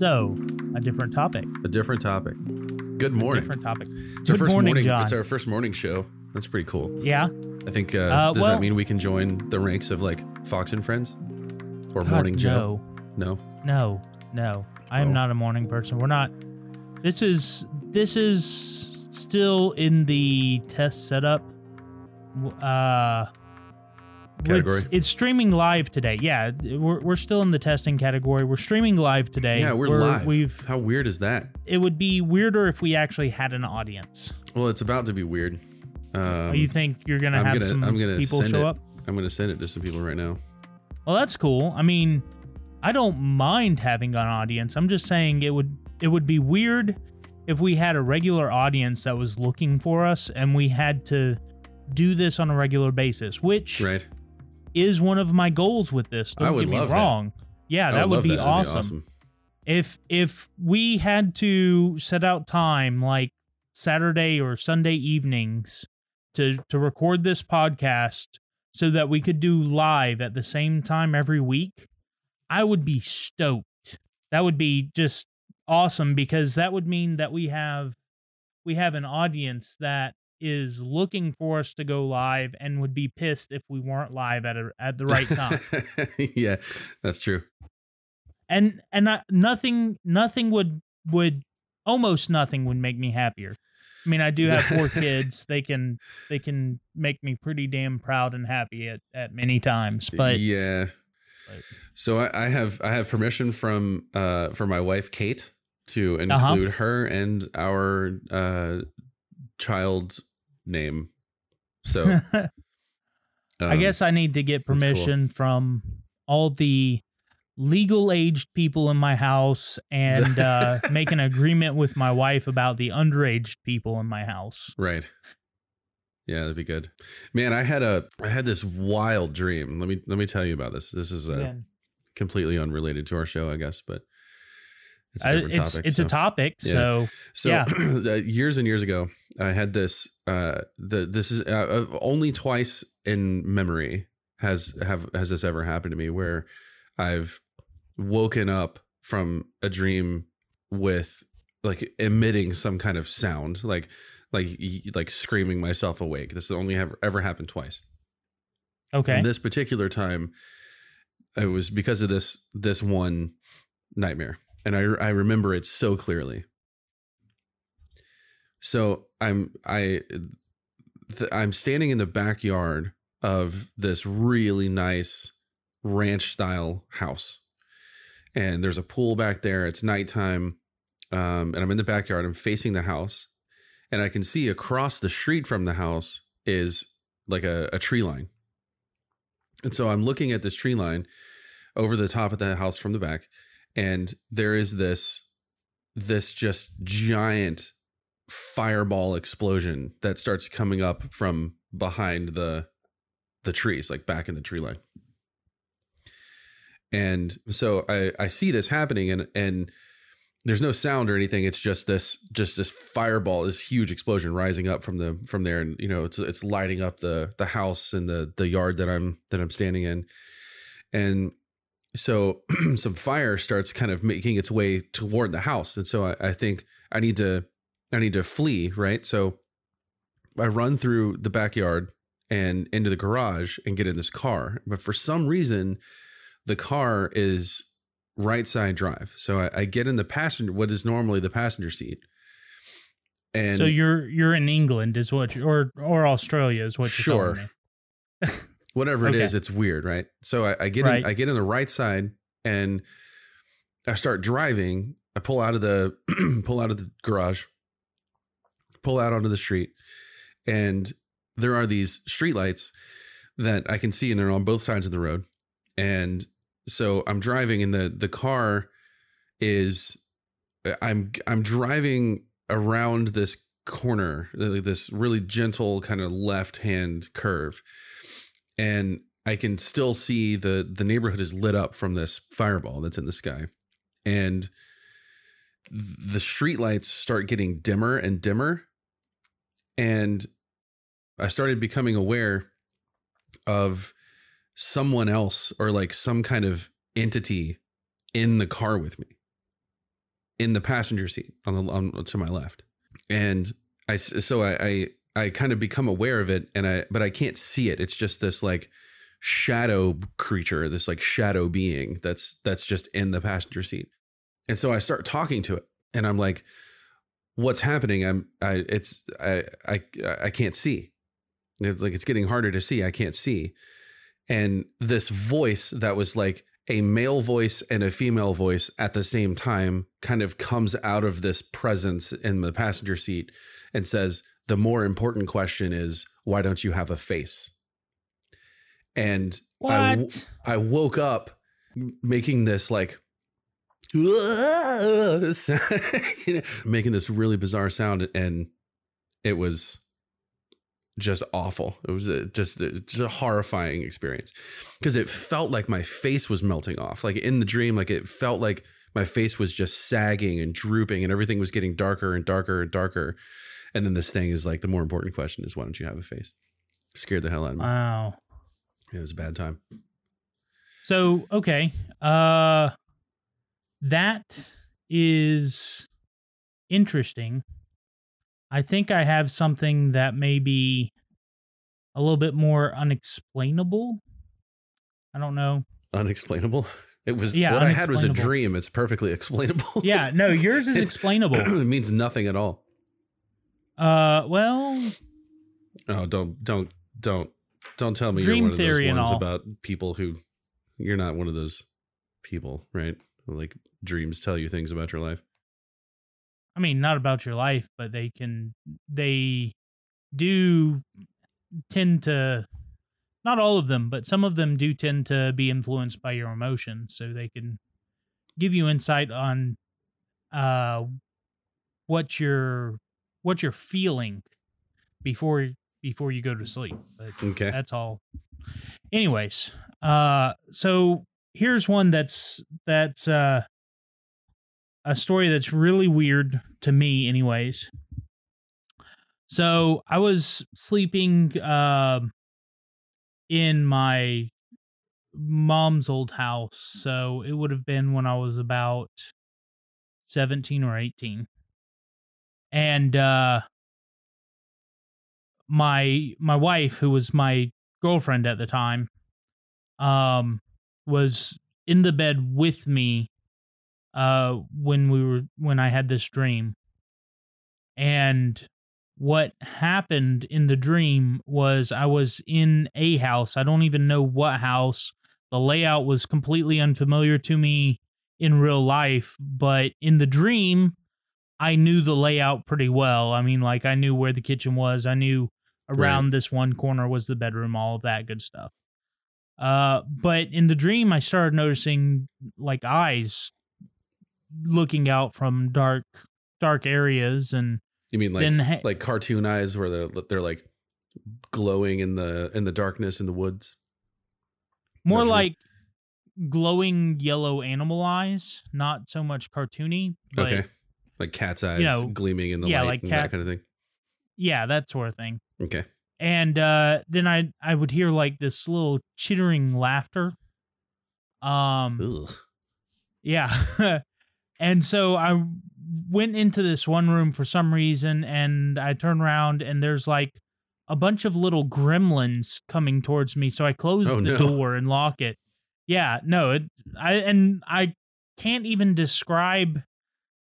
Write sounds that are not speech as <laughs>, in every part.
So, a different topic. A different topic. Good morning. Different topic. It's our Good first morning, morning. John. It's our first morning show. That's pretty cool. yeah. I think. Uh, Uh, does well- that mean we can join the ranks of like Fox and Friends or God, Morning Joe? No, No. no, no. I am Oh. not a morning person. We're not. This is this is still in the test setup. W- Uh, Category? It's, it's streaming live today. Yeah, we're, we're still in the testing category. We're streaming live today. Yeah, we're, live. We've. How weird is that? It would be weirder if we actually had an audience. Well, it's about to be weird. Um, Oh, you think you're gonna I'm have gonna- some I'm gonna people send show it. up? I'm gonna send it to some people right now. Well, that's cool. I mean, I don't mind having an audience. I'm just saying it would it would be weird if we had a regular audience that was looking for us and we had to do this on a regular basis, which Right. Is one of my goals with this. Don't I would get me love that. wrong. Yeah, that would love be, That'd awesome. If if we had to set out time like Saturday or Sunday evenings to to record this podcast so that we could do live at the same time every week, I would be stoked. That would be just awesome because that would mean that we have we have an audience that is looking for us to go live and would be pissed if we weren't live at a, at the right time. <laughs> yeah, that's true. and and I, nothing nothing would would almost nothing would make me happier i mean i do have four <laughs> kids they can they can make me pretty damn proud and happy at, at many times but yeah. but- So I, I have I have permission from uh from my wife Kate to Uh-huh. include her and our uh child's name. So <laughs> i um, guess i need to get that's cool. permission from all the legal aged people in my house and uh <laughs> make an agreement with my wife about the underage people in my house Right. Yeah, that'd be good. Man, I had a I had this wild dream. Let me let me tell you about this. This is a Again, completely unrelated to our show, I guess, but it's a I- different it's topic. it's so. a topic Yeah. so So Yeah. <clears throat> uh, years and years ago, I had this. Uh, the this is uh, uh, only twice in memory has have has this ever happened to me where I've woken up from a dream with like emitting some kind of sound, like like like screaming myself awake. This has only ever ever happened twice. okay And this particular time, it was because of this this one nightmare, and I I remember it so clearly. So I'm I th- I'm standing in the backyard of this really nice ranch style house, and there's a pool back there. It's nighttime, um, and I'm in the backyard. I'm facing the house, and I can see across the street from the house is like a, a tree line. And so I'm looking at this tree line over the top of the house from the back, and there is this this just giant fireball explosion that starts coming up from behind the the trees, like back in the tree line. And so I I see this happening and and there's no sound or anything. It's just this just this fireball, this huge explosion rising up from the from there, and you know it's it's lighting up the the house and the the yard that I'm that I'm standing in, and so <clears throat> some fire starts kind of making its way toward the house, and so I, I think I need to I need to flee, right? So I run through the backyard and into the garage and get in this car, but for some reason, the car is right side drive. So I, I get in the passenger, what is normally the passenger seat. And so you're you're in England is what you, or or Australia is what you're Sure. <laughs> whatever it Okay. is, it's weird, right? So I, I get Right. in, I get in the right side and I start driving. I pull out of the <clears throat> pull out of the garage, pull out onto the street, and there are these streetlights that I can see, and they're on both sides of the road. And so I'm driving, and the the car is I'm I'm driving around this corner, this really gentle kind of left hand curve, and I can still see the the neighborhood is lit up from this fireball that's in the sky, and the streetlights start getting dimmer and dimmer, and I started becoming aware of someone else or like some kind of entity in the car with me. in the passenger seat on the on, to my left, and I so I, I I kind of become aware of it, and I but I can't see it. It's just this like shadow creature, this like shadow being that's that's just in the passenger seat, and so I start talking to it, and I'm like, "What's happening? I'm I it's I I I can't see. It's like it's getting harder to see. I can't see." And this voice that was like a male voice and a female voice at the same time kind of comes out of this presence in the passenger seat and says, The more important question is, why don't you have a face? And I, I woke up making this like, <laughs> making this really bizarre sound. And it was just awful. It was a, just, a, just a horrifying experience because it felt like my face was melting off. Like in the dream, like it felt like my face was just sagging and drooping and everything was getting darker and darker and darker. And then this thing is like the more important question is why don't you have a face? Scared the hell out of me. Wow. It was a bad time. So, okay. Uh that is interesting. I think I have something that may be a little bit more unexplainable. I don't know. Unexplainable? It was yeah, what I had was a dream. It's perfectly <laughs> explainable. Yeah, no, yours is explainable. <clears throat> it means nothing at all. Uh, well, oh, don't, don't, don't, don't tell me dream you're one theory of those ones about people who you're not one of those people, right? Like dreams tell you things about your life. I mean, not about your life, but they can, they do tend to, not all of them, but some of them do tend to be influenced by your emotions. So they can give you insight on uh, what you're, what you're feeling before, before you go to sleep. But okay. That's all. Anyways, uh, so here's one that's, that's, uh, a story that's really weird to me, anyways. So I was sleeping uh, in my mom's old house. So it would have been when I was about 17 or 18. And uh, my my wife, who was my girlfriend at the time, um, was in the bed with me uh when we were when I had this dream. And what happened in the dream was I was in a house. I don't even know what house. The layout was completely unfamiliar to me in real life, but in the dream I knew the layout pretty well. I mean, like I knew where the kitchen was. I knew around right. this one corner was the bedroom, all of that good stuff. Uh, but in the dream, I started noticing like eyes looking out from dark dark areas and you mean like ha- like cartoon eyes where they're they're like glowing in the in the darkness in the woods? More like glowing yellow animal eyes not so much cartoony okay. Like cat's eyes you know, gleaming in the yeah, light like cat, that kind of thing? Yeah that sort of thing. Okay and uh then i i would hear like this little chittering laughter um Ugh. yeah <laughs> And so I went into this one room for some reason and I turn around and there's like a bunch of little gremlins coming towards me. So I close oh, the no. door and lock it. Yeah, no, it, I and I can't even describe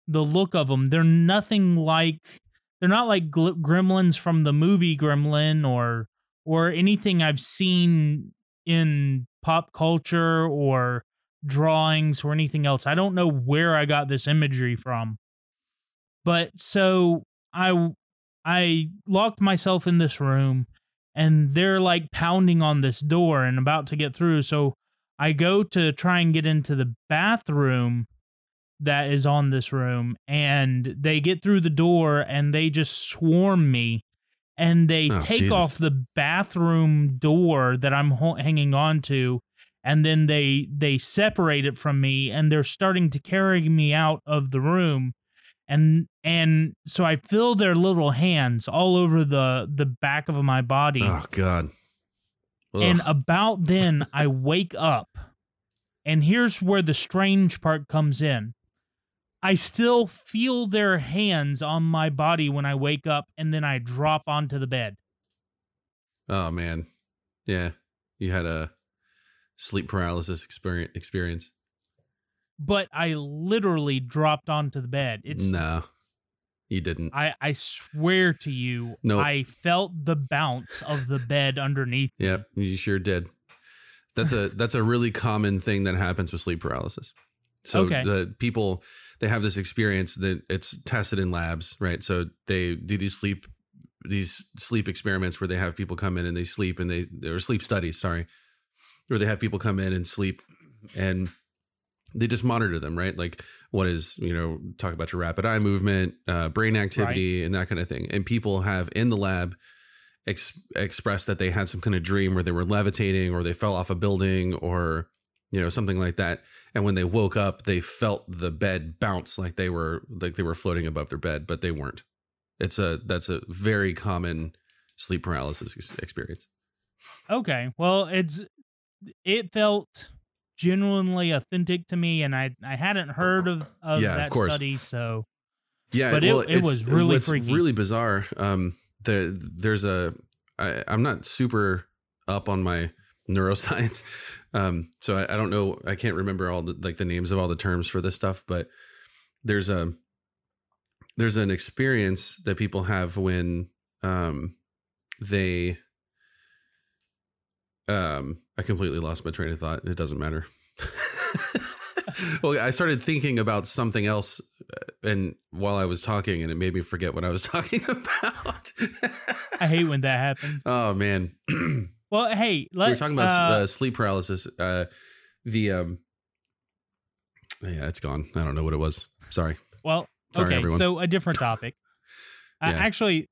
the look of them. They're nothing like they're not like gl- gremlins from the movie Gremlin or or anything I've seen in pop culture or drawings or anything else. I don't know where I got this imagery from. But so I I locked myself in this room and they're like pounding on this door and about to get through. So I go to try and get into the bathroom that is on this room and they get through the door and they just swarm me and they oh, take Jesus. off the bathroom door that I'm ho- hanging on to and then they they separate it from me and they're starting to carry me out of the room and and so I feel their little hands all over the the back of my body. Oh god. Ugh. And about then I wake up. And here's where the strange part comes in. I still feel their hands on my body when I wake up and then I drop onto the bed. Oh man. Yeah. You had a sleep paralysis experience. But I literally dropped onto the bed. It's no. You didn't. I, I swear to you, Nope. I felt the bounce of the bed underneath. me. Yep, you sure did. That's a that's a really common thing that happens with sleep paralysis. So <laughs> Okay. the people they have this experience that it's tested in labs, right? So they do these sleep these sleep experiments where they have people come in and they sleep and they or sleep studies, sorry, where they have people come in and sleep and they just monitor them, right? Like what is, you know, talk about your rapid eye movement, uh, brain activity, and that kind of thing. And people have in the lab ex- expressed that they had some kind of dream where they were levitating or they fell off a building or, you know, something like that. And when they woke up, they felt the bed bounce like they were like they were floating above their bed, but they weren't. It's a that's a very common sleep paralysis experience. Okay. Well, it's it felt genuinely authentic to me, and I I hadn't heard of, of Yeah, of that course. study, so Yeah, But it- well, it it's- was really what's freaky. really bizarre. Um, there, there's a. I, I'm not super up on my neuroscience, <laughs> um, so I, I don't know. I can't remember all the like the names of all the terms for this stuff, but there's a there's an experience that people have when um they um I completely lost my train of thought. It doesn't matter. <laughs> well, I started thinking about something else uh, and while I was talking and it made me forget what I was <laughs> talking about. I hate when that happens. Oh man. <clears throat> we Well, hey, let, we were talking about uh, uh, sleep paralysis. Uh the um yeah, it's gone. I don't know what it was. Sorry. Well, Sorry, okay, everyone. so a different <laughs> topic. uh, Yeah. actually,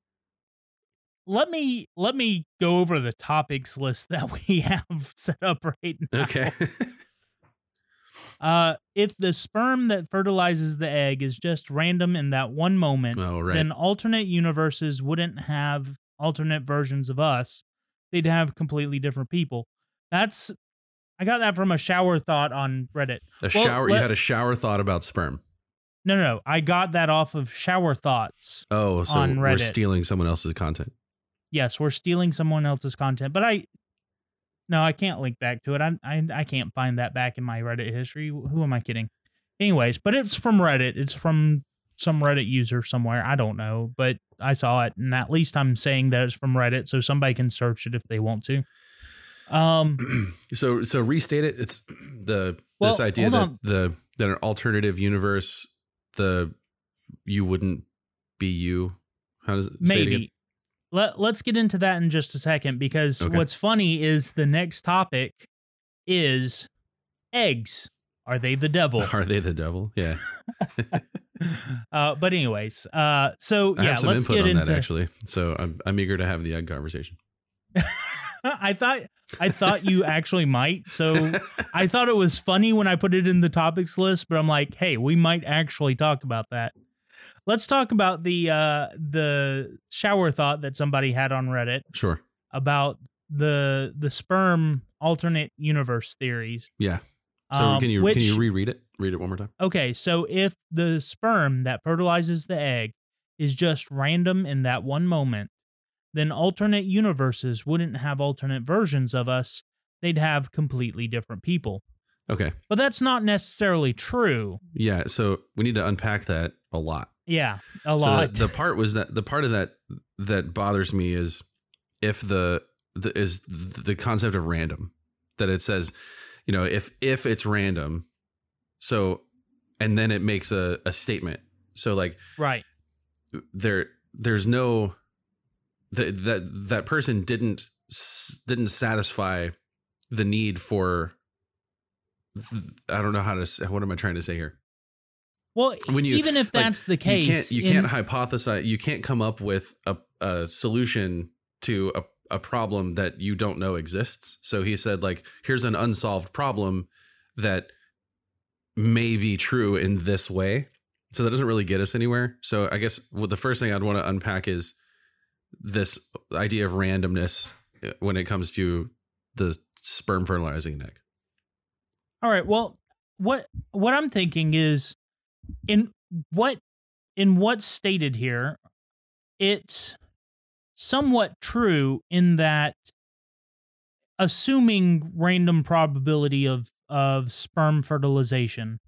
let me let me go over the topics list that <laughs> we have set up right now. Okay. <laughs> Uh, if the sperm that fertilizes the egg is just random in that one moment, oh, right. then alternate universes wouldn't have alternate versions of us. They'd have completely different people. That's I got that from a shower thought on Reddit. a well, shower. you had a shower thought about sperm. No, no, no. I got that off of shower thoughts. Oh, so On we're stealing someone else's content. yes, we're stealing someone else's content, but I no, I can't link back to it. I I, I can't find that back in my Reddit history. Who am I kidding? Anyways, but it's from Reddit. It's from some Reddit user somewhere. I don't know, but I saw it, and at least I'm saying that it's from Reddit, so somebody can search it if they want to. Um, <clears throat> so so restate it. It's the Well, this idea that on. the that an alternative universe, the you wouldn't be you. How does it say it maybe let let's get into that in just a second because Okay. what's funny is the next topic is eggs. Are they the devil? <laughs> Are they the devil? Yeah, <laughs> uh, but anyways, uh, so I yeah, have some let's input get on into. that actually. So I'm I'm eager to have the egg conversation. <laughs> I thought I thought you actually might. So I <laughs> thought it was funny when I put it in the topics list, but I'm like, hey, we might actually talk about that. Let's talk about the uh, the shower thought that somebody had on Reddit Sure. about the the sperm alternate universe theories. Yeah. So Um, can you which, can you reread it? Read it one more time. Okay, so if the sperm that fertilizes the egg is just random in that one moment, then alternate universes wouldn't have alternate versions of us. They'd have completely different people. Okay. But that's not necessarily true. Yeah. So we need to unpack that a lot. Yeah, a So lot. the, the part was that <laughs> the part of that that bothers me is if the, the is the concept of random that it says, you know, if if it's random, so and then it makes a, a statement. So like right. there there's no that that that person didn't didn't satisfy the need for I don't know how to say, what am I trying to say here? Well, When you- even if like, that's the case, you can't you in- can't hypothesize you can't come up with a, a solution to a, a problem that you don't know exists so he said like here's an unsolved problem that may be true in this way so that doesn't really get us anywhere so i guess the first thing i'd want to unpack is this idea of randomness uh, when it comes to the sperm fertilizing egg All right. Well, what what I'm thinking is in what in what's stated here, it's somewhat true in that assuming random probability of of sperm fertilization,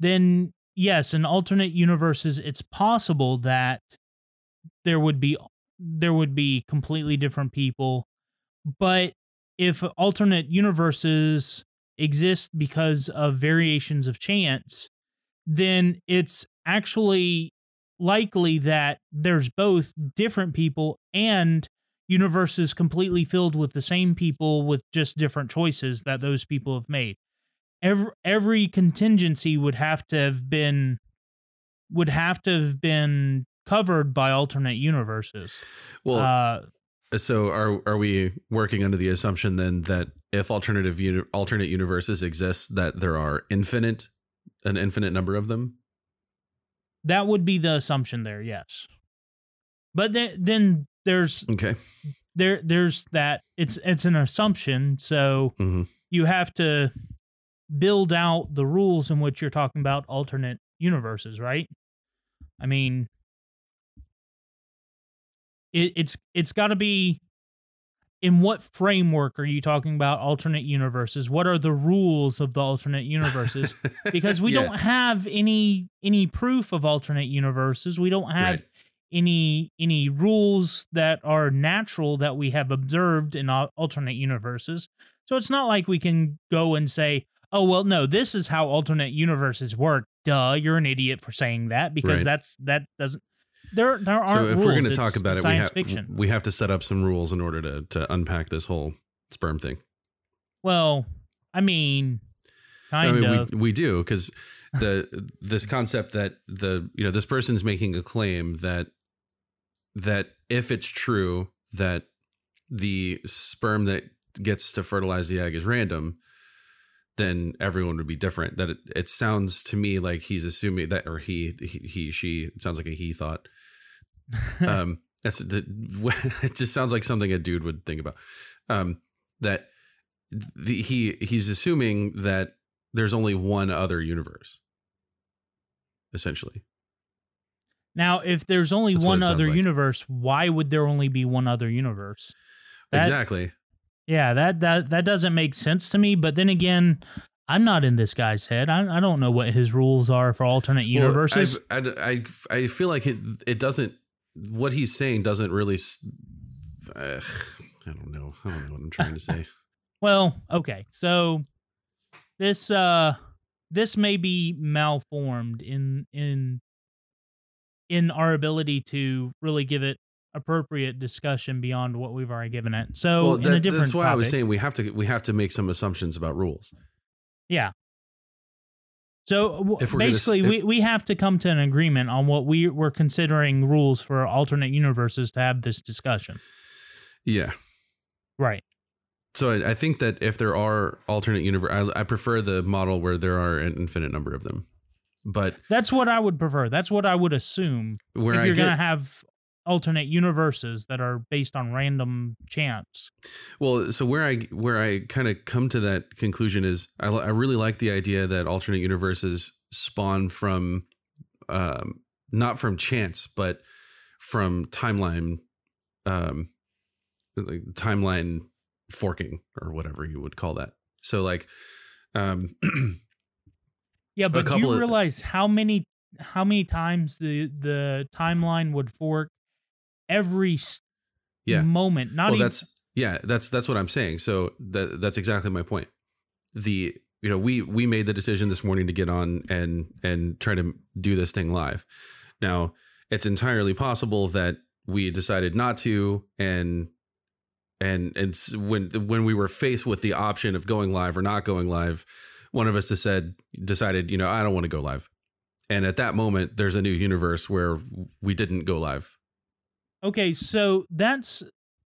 then yes, in alternate universes, it's possible that there would be there would be completely different people. But if alternate universes exist because of variations of chance, then it's actually likely that there's both different people and universes completely filled with the same people with just different choices that those people have made. Every every contingency would have to have been would have to have been covered by alternate universes. Well, uh, so are are we working under the assumption then that if alternative uni- alternate universes exist, that there are infinite an infinite number of them? that would be the assumption there, yes. But th- then there's Okay. there there's that it's it's an assumption, so hmm you have to build out the rules in which you're talking about alternate universes, right? I mean, it, it's it's got to be in what framework are you talking about alternate universes? What are the rules of the alternate universes? <laughs> Because we Yeah. don't have any any proof of alternate universes. We don't have Right. Any any rules that are natural that we have observed in alternate universes. So it's not like we can go and say, "Oh, well, no, this is how alternate universes work." Duh, you're an idiot for saying that because Right. that's that doesn't there there aren't So if rules. we're going to talk about it, we science have fiction. we have to set up some rules in order to to unpack this whole sperm thing. Well, I mean, kind I mean, of. we we do because the this concept that the you know this person's making a claim that that if it's true that the sperm that gets to fertilize the egg is random, then everyone would be different. That it, it sounds to me like he's assuming that, or he he, he she it sounds like a he thought. <laughs> Um, that's the, <laughs> it. Just sounds like something a dude would think about. Um, that the, he he's assuming that there's only one other universe, essentially. Now, if there's only That's one other like. universe, why would there only be one other universe? That- exactly. Yeah, that that that doesn't make sense to me. But then again, I'm not in this guy's head. I, I don't know what his rules are for alternate universes. I've- I, I I feel like it it doesn't what he's saying doesn't really. Uh, I don't know. I don't know what I'm trying to say. <laughs> Well, okay. So this uh this may be malformed in in in our ability to really give it appropriate discussion beyond what we've already given it. So well, in a that- different that's why I was saying we have to we have to make some assumptions about rules. Yeah. So w- we're gonna basically, if- we, we have to come to an agreement on what we we're considering rules for alternate universes to have this discussion. Yeah. Right. So I, I think that if there are alternate universe, I, I prefer the model where there are an infinite number of them. But That's what I would prefer. That's what I would assume where if I you're get to have alternate universes that are based on random chance. Well, so where I where I kind of come to that conclusion is I, I really like the idea that alternate universes spawn from um, not from chance, but from timeline um, like timeline forking or whatever you would call that. So like um, <clears throat> Yeah, but do you of- realize how many how many times the the timeline would fork every Yeah. moment? Not well even that's yeah that's that's what i'm saying so that that's exactly my point the you know we we made the decision this morning to get on and and try to do this thing live now it's entirely possible that we decided not to and and and when when we were faced with the option of going live or not going live one of us has said decided you know i don't want to go live and at that moment there's a new universe where we didn't go live Okay, so that's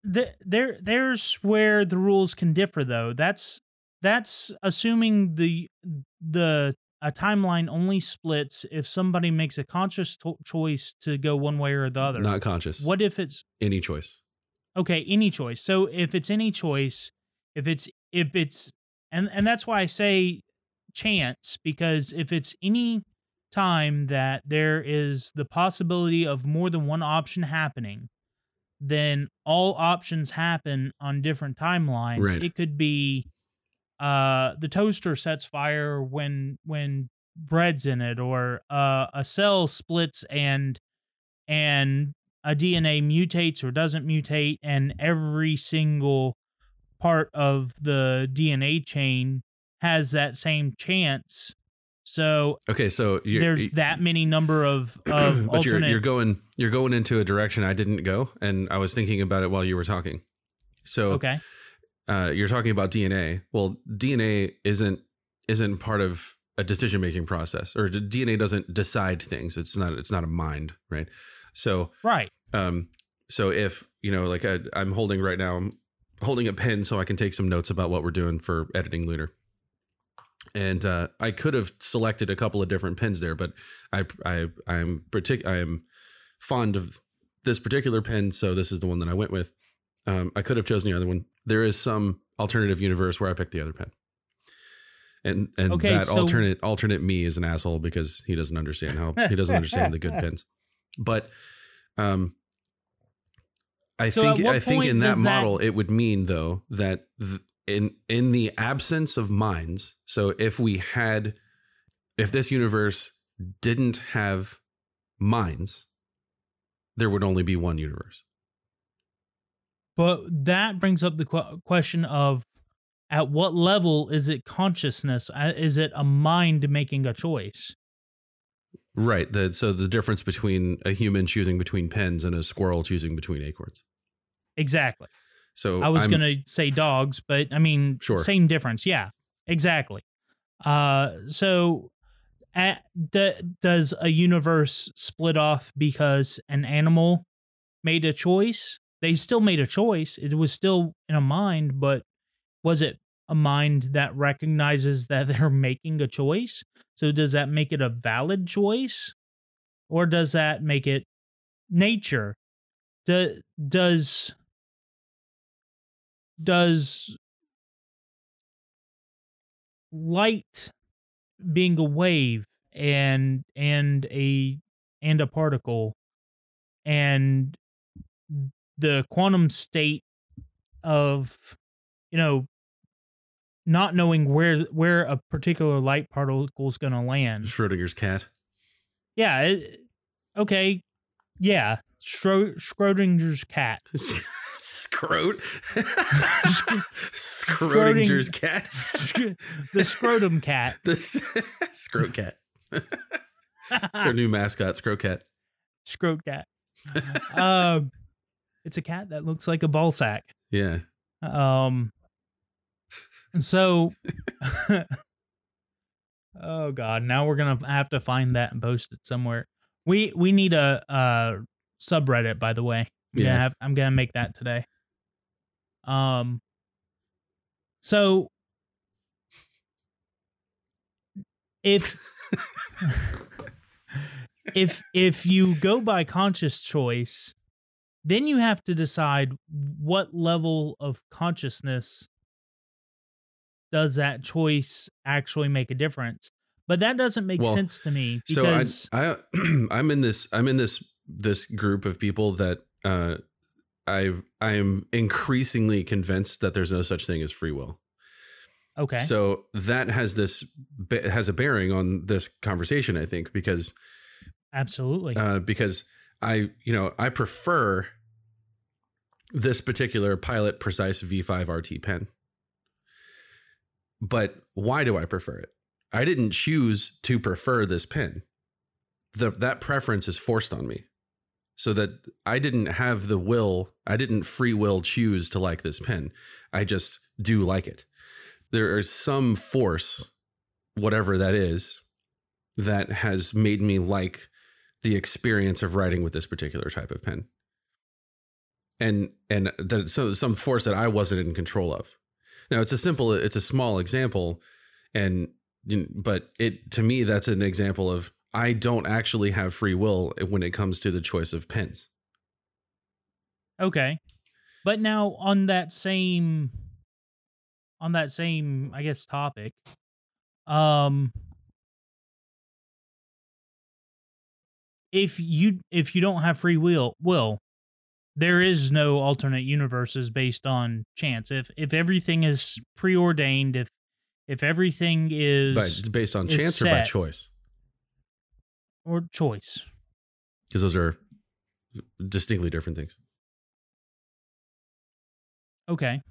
the, there. There's where the rules can differ, though. That's that's assuming the the a timeline only splits if somebody makes a conscious to- choice to go one way or the other. not conscious what if it's any choice okay? Any choice. So if it's any choice, if it's if it's and and that's why I say chance because if it's any time that there is the possibility of more than one option happening, then all options happen on different timelines. Right. It could be uh the toaster sets fire when when bread's in it or uh a cell splits and and a DNA mutates or doesn't mutate and every single part of the DNA chain has that same chance. So Okay, so there's that many number of, <clears throat> of but you're you're going you're going into a direction I didn't go, and I was thinking about it while you were talking. So okay. uh, you're talking about DNA. Well, DNA isn't isn't part of a decision making process, or d- DNA doesn't decide things. It's not it's not a mind, right? So Right. um, so if you know, like I, I'm holding right now, holding a pen so I can take some notes about what we're doing for editing Lunar. And uh, I could have selected a couple of different pens there, but I I I'm partic- I am fond of this particular pen, so this is the one that I went with. Um, I could have chosen the other one. There is some alternative universe where I picked the other pen, and and Okay, that so- alternate alternate me is an asshole because he doesn't understand how he doesn't understand the good <laughs> pens. But um, I So think I think in that does that- model it would mean though that th- in in the absence of minds, so if we had if this universe didn't have minds, there would only be one universe. But that brings up the qu- question of at what level is it consciousness? Uh, Is it a mind making a choice? Right. The, so the difference between a human choosing between pens and a squirrel choosing between acorns. Exactly. So I was I'm- to say dogs, but I mean, Sure. same difference. Yeah, exactly. Uh, so, at, d- does a universe split off because an animal made a choice? They still made a choice. It was still in a mind, but was it a mind that recognizes that <laughs> they're making a choice? So, does that make it a valid choice, or does that make it nature? Do, does does light being a wave and and a and a particle and the quantum state of you know not knowing where where a particular light particle is going to land Schrodinger's cat. yeah it, okay yeah Schro- schrodinger's cat <laughs> Scrot. <laughs> Schrodinger's cat. <laughs> the scrotum cat The <laughs> Scrot cat. It's our new mascot, Scrot cat. Scrote cat. um, it's a cat that looks like a ball sack. Yeah. Um, and so, oh god, now we're gonna have to find that and post it somewhere. We we need a uh subreddit, by the way. Yeah, have, I'm gonna make that today. Um, so if <laughs> if if you go by conscious choice, then you have to decide what level of consciousness does that choice actually make a difference. But that doesn't make Well, sense to me So I, I <clears throat> I'm in this I'm in this this group of people that uh I I am increasingly convinced that there's no such thing as free will. okay, So that has this has a bearing on this conversation, I think, because absolutely, uh, because I you know I prefer this particular Pilot Precise V5 RT pen. But why do I prefer it? I didn't choose to prefer this pen. The that preference is forced on me. So that I didn't have the will, I didn't free will choose to like this pen. I just do like it. There is some force, whatever that is, that has made me like the experience of writing with this particular type of pen and and that so some force that i wasn't in control of now it's a simple it's a small example and but it to me that's an example of i don't actually have free will when it comes to the choice of pens okay. But now on that same on that same I guess topic, um if you if you don't have free will will there is no alternate universes based on chance if if everything is preordained if if everything is But based on is chance or by choice? Or choice Because those are distinctly different things. okay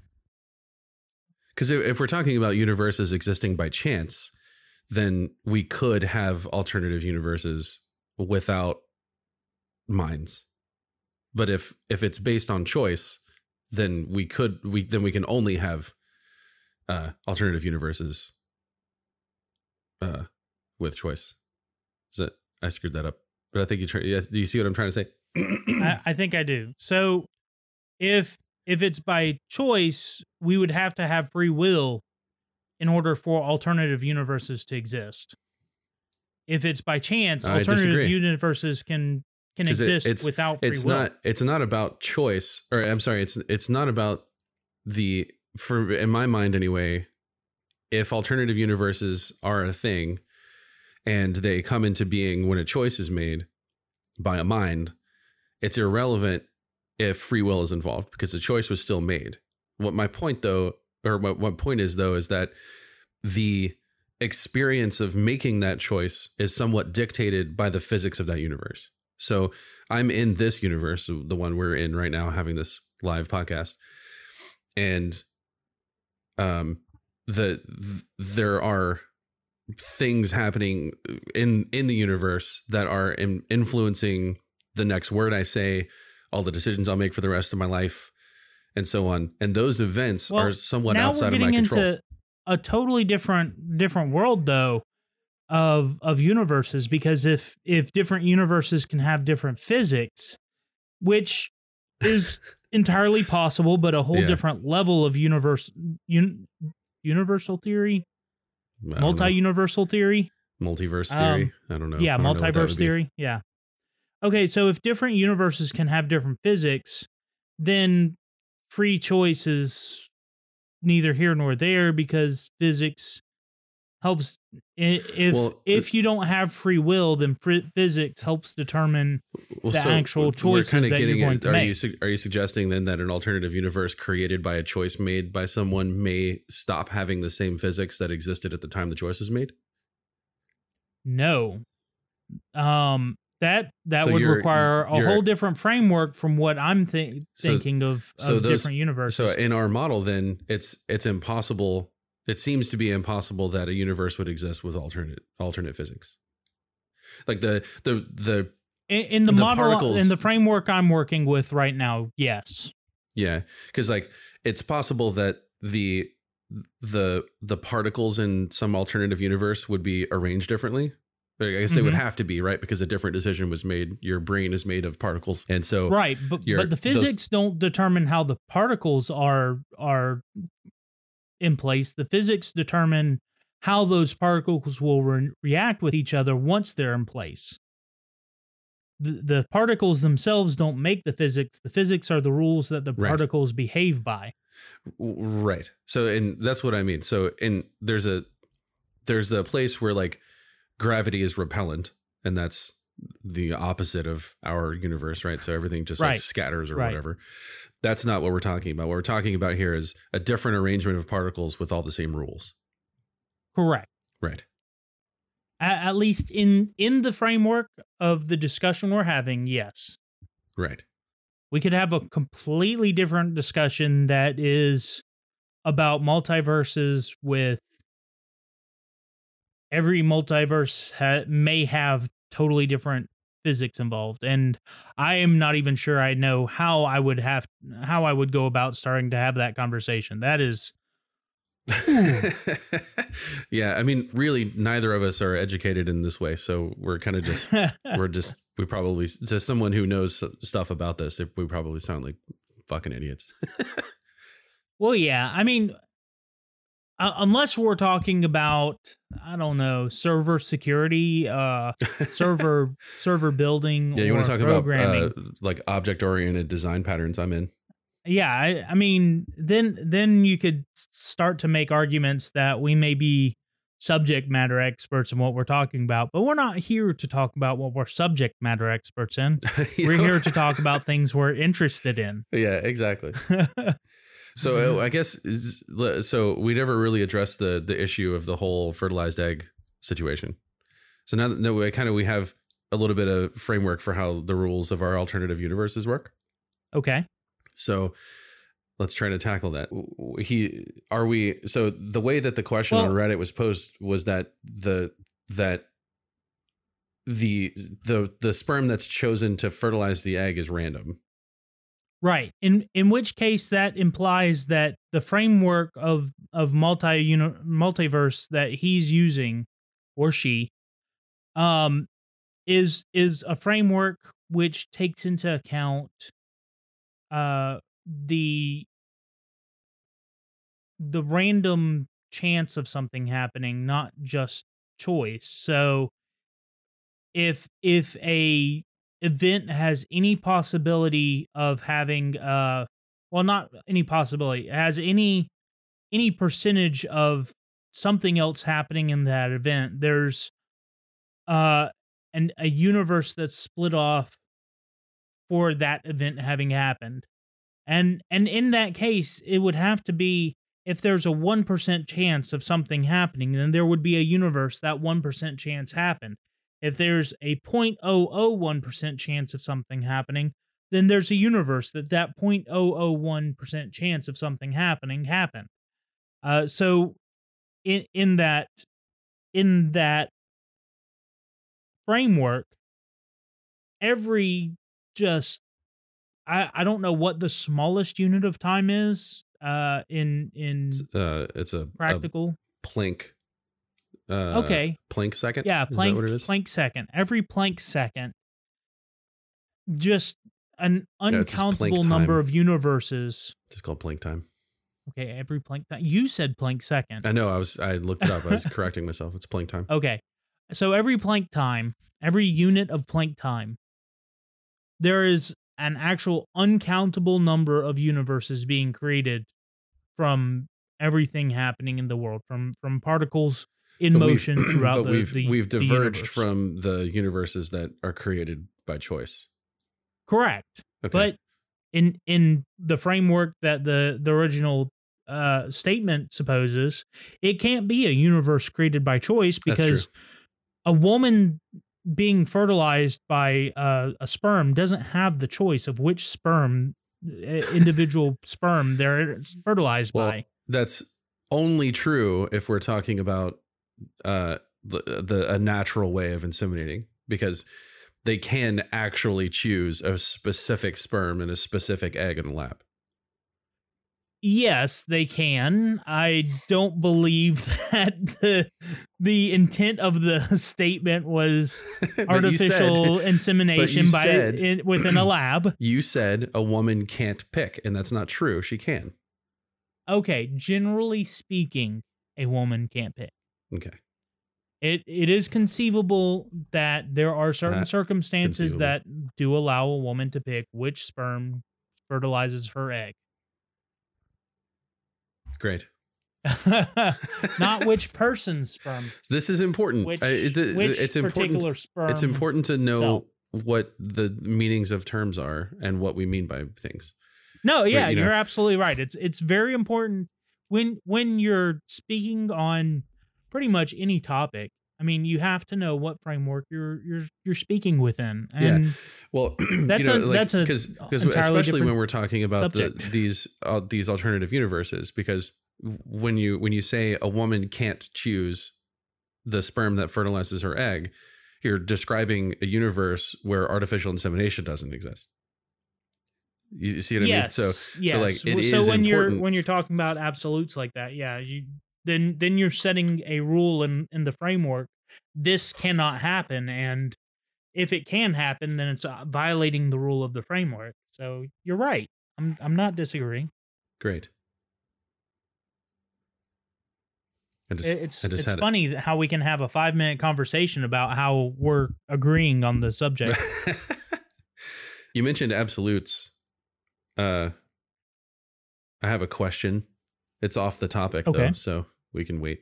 Because if, if we're talking about universes existing by chance, then we could have alternative universes without minds. But if if it's based on choice, then we could we then we can only have uh alternative universes uh with choice. Is that I screwed that up. But I think you try yeah, do you see what I'm trying to say? I, I think i do so if if it's by choice we would have to have free will in order for alternative universes to exist if it's by chance I alternative disagree. universes can can 'Cause it- exist it's- without free it's will not it's not about choice or i'm sorry it's it's not about the for in my mind anyway if alternative universes are a thing and they come into being when a choice is made by a mind it's irrelevant if free will is involved because the choice was still made. What my point though or what, my point is though is that the experience of making that choice is somewhat dictated by the physics of that universe. So I'm in this universe, the one we're in right now, having this live podcast, and um, the th- there are things happening in in the universe that are in, influencing the next word I say, all the decisions I'll make for the rest of my life, and so on. And those events Well, are somewhat outside of my control. into a totally different different world though of of universes because if if different universes can have different physics which is <laughs> entirely possible but a whole Yeah. different level of universe un, universal theory Know. multi-universal theory multiverse Um, theory. I don't know. yeah don't know multiverse be. theory yeah okay so if different universes can have different physics then free choice is neither here nor there because physics helps if Well, if you don't have free will then physics helps determine well, the actual we're choices that you're going at- to are make. you are you suggesting then that an alternative universe created by a choice made by someone may stop having the same physics that existed at the time the choice was made? no um that that So would require a whole different framework from what i'm So- thinking of, so of those- different universes So in our model, then it's it's impossible. It seems to be impossible that a universe would exist with alternate alternate physics. Like the the the in, in the, the model particles- in the framework i'm working with right now yes Yeah, because like it's possible that the the the particles in some alternative universe would be arranged differently. I guess they would Mhm. have to be right because a different decision was made. Your brain is made of particles, and so right but but the those- physics don't determine how the particles are are in place the physics determine how those particles will re- react with each other once they're in place. The, the particles themselves don't make the physics. The physics are the rules that the Right. particles behave by. Right. So and that's what i mean. So and there's a there's the place where like gravity is repellent and that's the opposite of our universe right? So everything just like scatters or Right. whatever. That's not what we're talking about. What we're talking about here is a different arrangement of particles with all the same rules. Correct. Right. At, at least in in the framework of the discussion we're having yes. Right. We could have a completely different discussion that is about multiverses with every multiverse ha- may have totally different physics involved and i am not even sure i know how i would have how i would go about starting to have that conversation that is <laughs> yeah i mean really neither of us are educated in this way so we're kind of just we're <laughs> just we probably to someone who knows stuff about this we probably sound like fucking idiots <laughs> Well, yeah. I mean, uh, unless we're talking about, I don't know, server security, uh, server <laughs> server building. yeah you want to talk about uh, like object oriented design patterns i'm in yeah, I, I mean, then then you could start to make arguments that we may be subject matter experts in what we're talking about, but we're not here to talk about what we're subject matter experts in. <laughs> We're know? here to talk <laughs> about things we're interested in. Yeah, exactly. So uh, I guess so we never really addressed the the issue of the whole fertilized egg situation. So now that we kind of we have a little bit of framework for how the rules of our alternative universes work. okay. So let's try to tackle that. He are we so the way that the question on Reddit was posed was that the that the the the sperm that's chosen to fertilize the egg is random. Right. In in which case that implies that the framework of of multi multiverse that he's using or she um is is a framework which takes into account uh the the random chance of something happening not just choice so if if a event has any possibility of having uh well not any possibility has any any percentage of something else happening in that event. There's uh an a universe that's split off for that event having happened. And and in that case it would have to be if there's a 1% chance of something happening then there would be a universe that 1% chance happened if there's a 0.001% chance of something happening, then there's a universe that that 0.001% chance of something happening happened. Uh, so in in that in that framework, every just I I don't know what the smallest unit of time is uh in in It's, uh, it's a, a practical. Uh, okay. Planck second. Yeah, Planck what it is? Planck second. Every Planck second, just an it's just Planck uncountable number time. of universes. It's called Planck time. Okay, every Planck. Th- you said Planck second. I know. I was. I looked it up. I was <laughs> correcting myself. It's Planck time. Okay, so every Planck time, every unit of Planck time, there is an actual uncountable number of universes being created from everything happening in the world, from from particles in we've- motion <clears throat> throughout but the, we've the we've diverged universe. from the universes that are created by choice. correct. Okay. But in in the framework that the the original uh statement supposes, it can't be a universe created by choice because a woman being fertilized by uh, a sperm doesn't have the choice of which sperm uh, individual <laughs> sperm they're fertilized Well, by. that's only true if we're talking about uh the, the a natural way of inseminating because they can actually choose a specific sperm and a specific egg in a lab. Yes, they can. I don't believe <laughs> that the the intent of the statement was <laughs> artificial said- insemination by said- in, within a lab. <clears throat> you said a woman can't pick, and that's not true. She can. Okay, generally speaking, a woman can't pick. Okay. It it is conceivable that there are certain Uh, circumstances that do allow a woman to pick which sperm fertilizes her egg. Great. <laughs> Not which person's sperm, <laughs> This is important. which it- it- which it's important. sperm. it's important to know cell. what the meanings of terms are and what we mean by things. No, yeah, you you're absolutely right. It's it's very important when when you're speaking on pretty much any topic. I mean, you have to know what framework you're you're you're speaking within. Yeah. Well, <clears throat> <clears throat> That's you a- like, that's a because because especially when we're talking about the, these uh, these alternative universes, because when you when you say a woman can't choose the sperm that fertilizes her egg, you're describing a universe where artificial insemination doesn't exist. You see what yes, I mean? So yes. so like it Well, is when important. you're when you're talking about absolutes like that, yeah, you then then you're setting a rule in in the framework. This cannot happen, and if it can happen, then it's uh, violating the rule of the framework. So you're right. I'm I'm not disagreeing. great. Just, it's it's had it. funny how we can have a five minute conversation about how we're agreeing on the subject. <laughs> you mentioned absolutes. Uh, I have a question. It's off the topic though, so we can wait.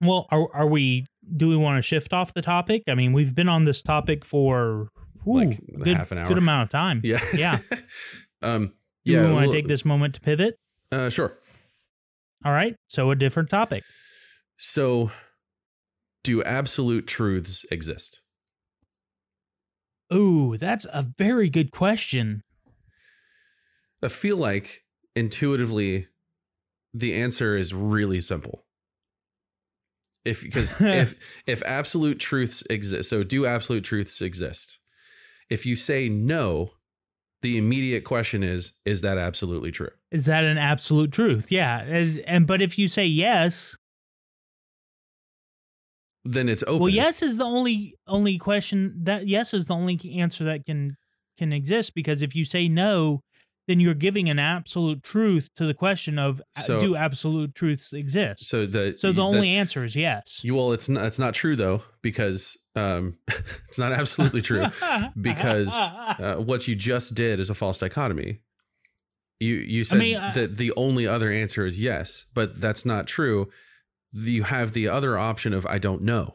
Well, are are we? Do we want to shift off the topic? I mean, we've been on this topic for ooh, Like good, half an hour. good amount of time. Yeah. Yeah. <laughs> um. Do Yeah. we want to take this moment to pivot? Uh, sure. All right. So a different topic. So, do absolute truths exist? Ooh, that's a very good question. I feel like intuitively, the answer is really simple. If because <laughs> if if absolute truths exist, so do absolute truths exist? If you say no, the immediate question is: Is that absolutely true? Is that an absolute truth? Yeah. As, and but if you say yes, Then it's open. well, yes is the only only question that yes is the only answer that can can exist because if you say no, then you're giving an absolute truth to the question of uh, So- do absolute truths exist? So the So the that- only answer is yes. you well, it's not it's not true though because um, <laughs> it's not absolutely true. <laughs> because, uh, what you just did is a false dichotomy. You you said mean, I- that the only other answer is yes, but that's not true. You have the other option of I don't know,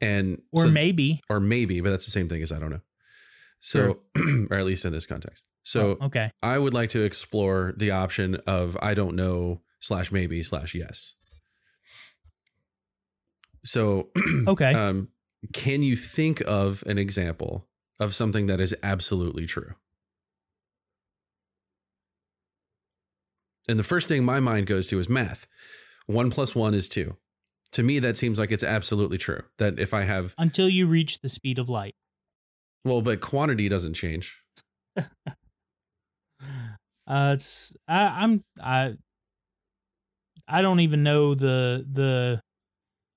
and or so- maybe. or maybe, but that's the same thing as I don't know. So, <clears throat> or at least in this context. So Oh, okay. I would like to explore the option of I don't know slash maybe slash yes. So <clears throat> Okay. um, can you think of an example of something that is absolutely true? And the first thing my mind goes to is math. One plus one is two. To me, that seems like it's absolutely true. That if I have, Until you reach the speed of light. well, but quantity doesn't change. <laughs> Uh, it's I, I'm I I don't even know the the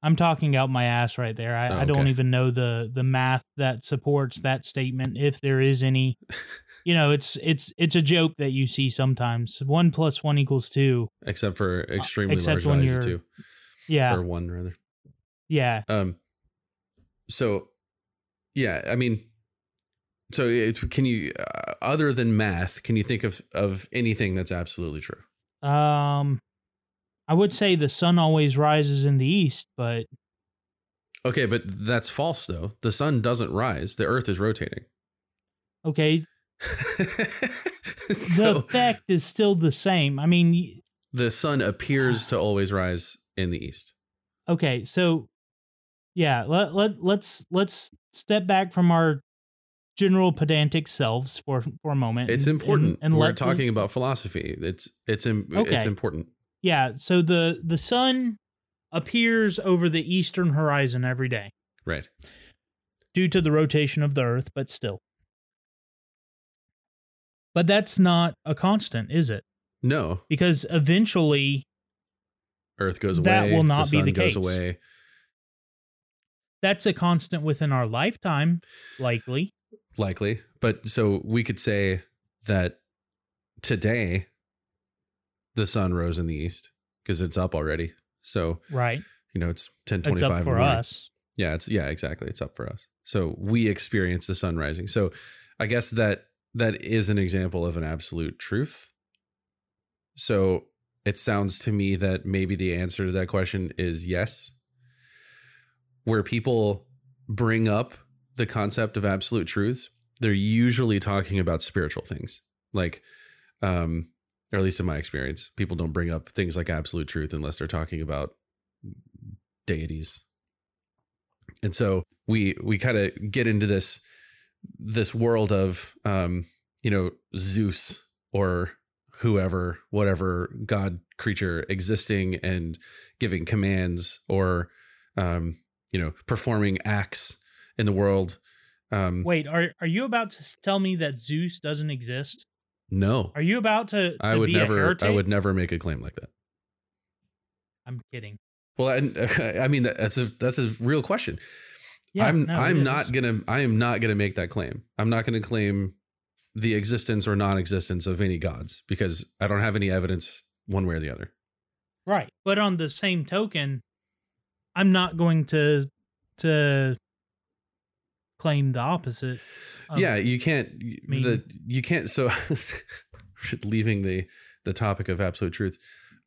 I'm talking out my ass right there. I, Oh, I don't even know the the math that supports that statement if there is any. <laughs> you know, it's it's it's a joke that you see sometimes. One plus one equals two. Except for extremely Uh, except large values two Yeah, or one rather. yeah. Um, so yeah, I mean, so it, can you, uh, other than math, can you think of of anything that's absolutely true? Um, I would say the sun always rises in the east, but Okay, but that's false though. The sun doesn't rise; the Earth is rotating. okay, <laughs> the so effect is still the same. I mean, the sun appears to <sighs> always rise in the east. okay so yeah let, let let's let's step back from our general pedantic selves for for a moment It's and- important. and, and We're the- talking about philosophy. It's it's im- it's important. yeah so the the sun appears over the eastern horizon every day Right. due to the rotation of the earth but still but that's not a constant is it No, because eventually Earth goes away. That will not be sun the goes case. away. that's a constant within our lifetime likely likely but so we could say that today the sun rose in the east because it's up already. So right. you know it's 10 it's 25 up in the for us. Yeah it's yeah exactly. It's up for us. So we experience the sun rising. So i guess that that is an example of an absolute truth. So it sounds to me that maybe the answer to that question is yes. Where people bring up the concept of absolute truths they're usually talking about spiritual things. Like um or at least in my experience people don't bring up things like absolute truth unless they're talking about deities. And so we we kind of get into this this world of um you know zeus or whoever whatever god creature existing and giving commands or um you know performing acts in the world um Wait, are are you about to tell me that Zeus doesn't exist? no Are you about to? to i would never i would never make a claim like that I'm kidding. well i, <laughs> I mean that's a that's a real question Yeah, I'm no, I'm not gonna I am not gonna make that claim. I'm not gonna claim the existence or non-existence of any gods because I don't have any evidence one way or the other. right. But on the same token, I'm not going to to claim the opposite. yeah, you can't the you can't so <laughs> leaving the the topic of absolute truth.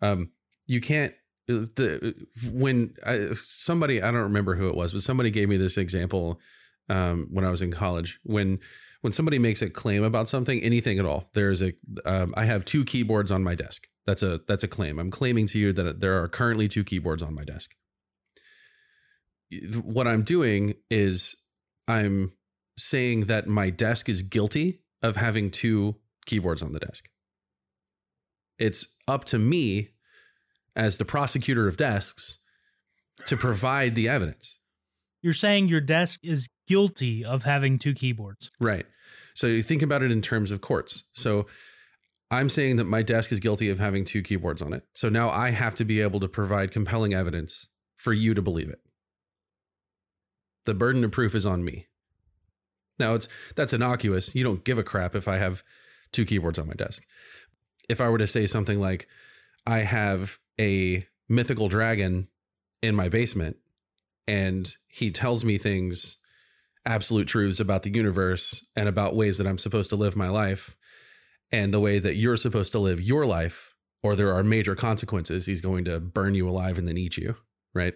Um you can't the when I, somebody I don't remember who it was, but somebody gave me this example um, when I was in college. When when somebody makes a claim about something, anything at all, there's a um, I have two keyboards on my desk. That's a that's a claim. I'm claiming to you that there are currently two keyboards on my desk. What I'm doing is I'm saying that my desk is guilty of having two keyboards on the desk. It's up to me as the prosecutor of desks to provide the evidence. You're saying your desk is guilty of having two keyboards. Right. So you think about it in terms of courts. So I'm saying that my desk is guilty of having two keyboards on it. So now I have to be able to provide compelling evidence for you to believe it. The burden of proof is on me. Now it's that's innocuous. You don't give a crap if I have two keyboards on my desk. If I were to say something like I have a mythical dragon in my basement and he tells me things absolute truths about the universe and about ways that I'm supposed to live my life and the way that you're supposed to live your life or there are major consequences he's going to burn you alive and then eat you right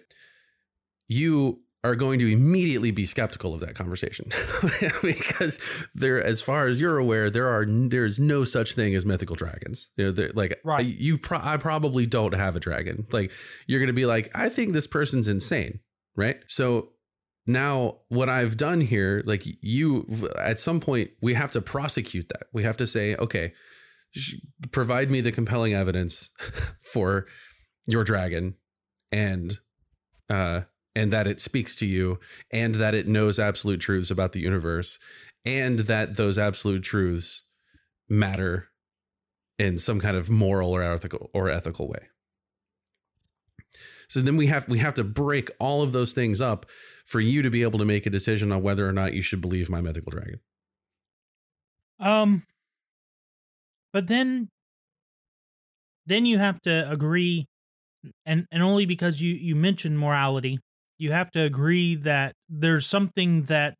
you are going to immediately be skeptical of that conversation. <laughs> Because there as far as you're aware there are there's no such thing as mythical dragons. You know like Right. you pro- I probably don't have a dragon. Like you're going to be like I think this person's insane right? So now what I've done here like you at some point we have to prosecute that. We have to say okay provide me the compelling evidence <laughs> for your dragon and uh and that it speaks to you and that it knows absolute truths about the universe and that those absolute truths matter in some kind of moral or ethical or ethical way. So then we have we have to break all of those things up for you to be able to make a decision on whether or not you should believe my mythical dragon. Um but then then you have to agree and and only because you you mentioned morality, you have to agree that there's something that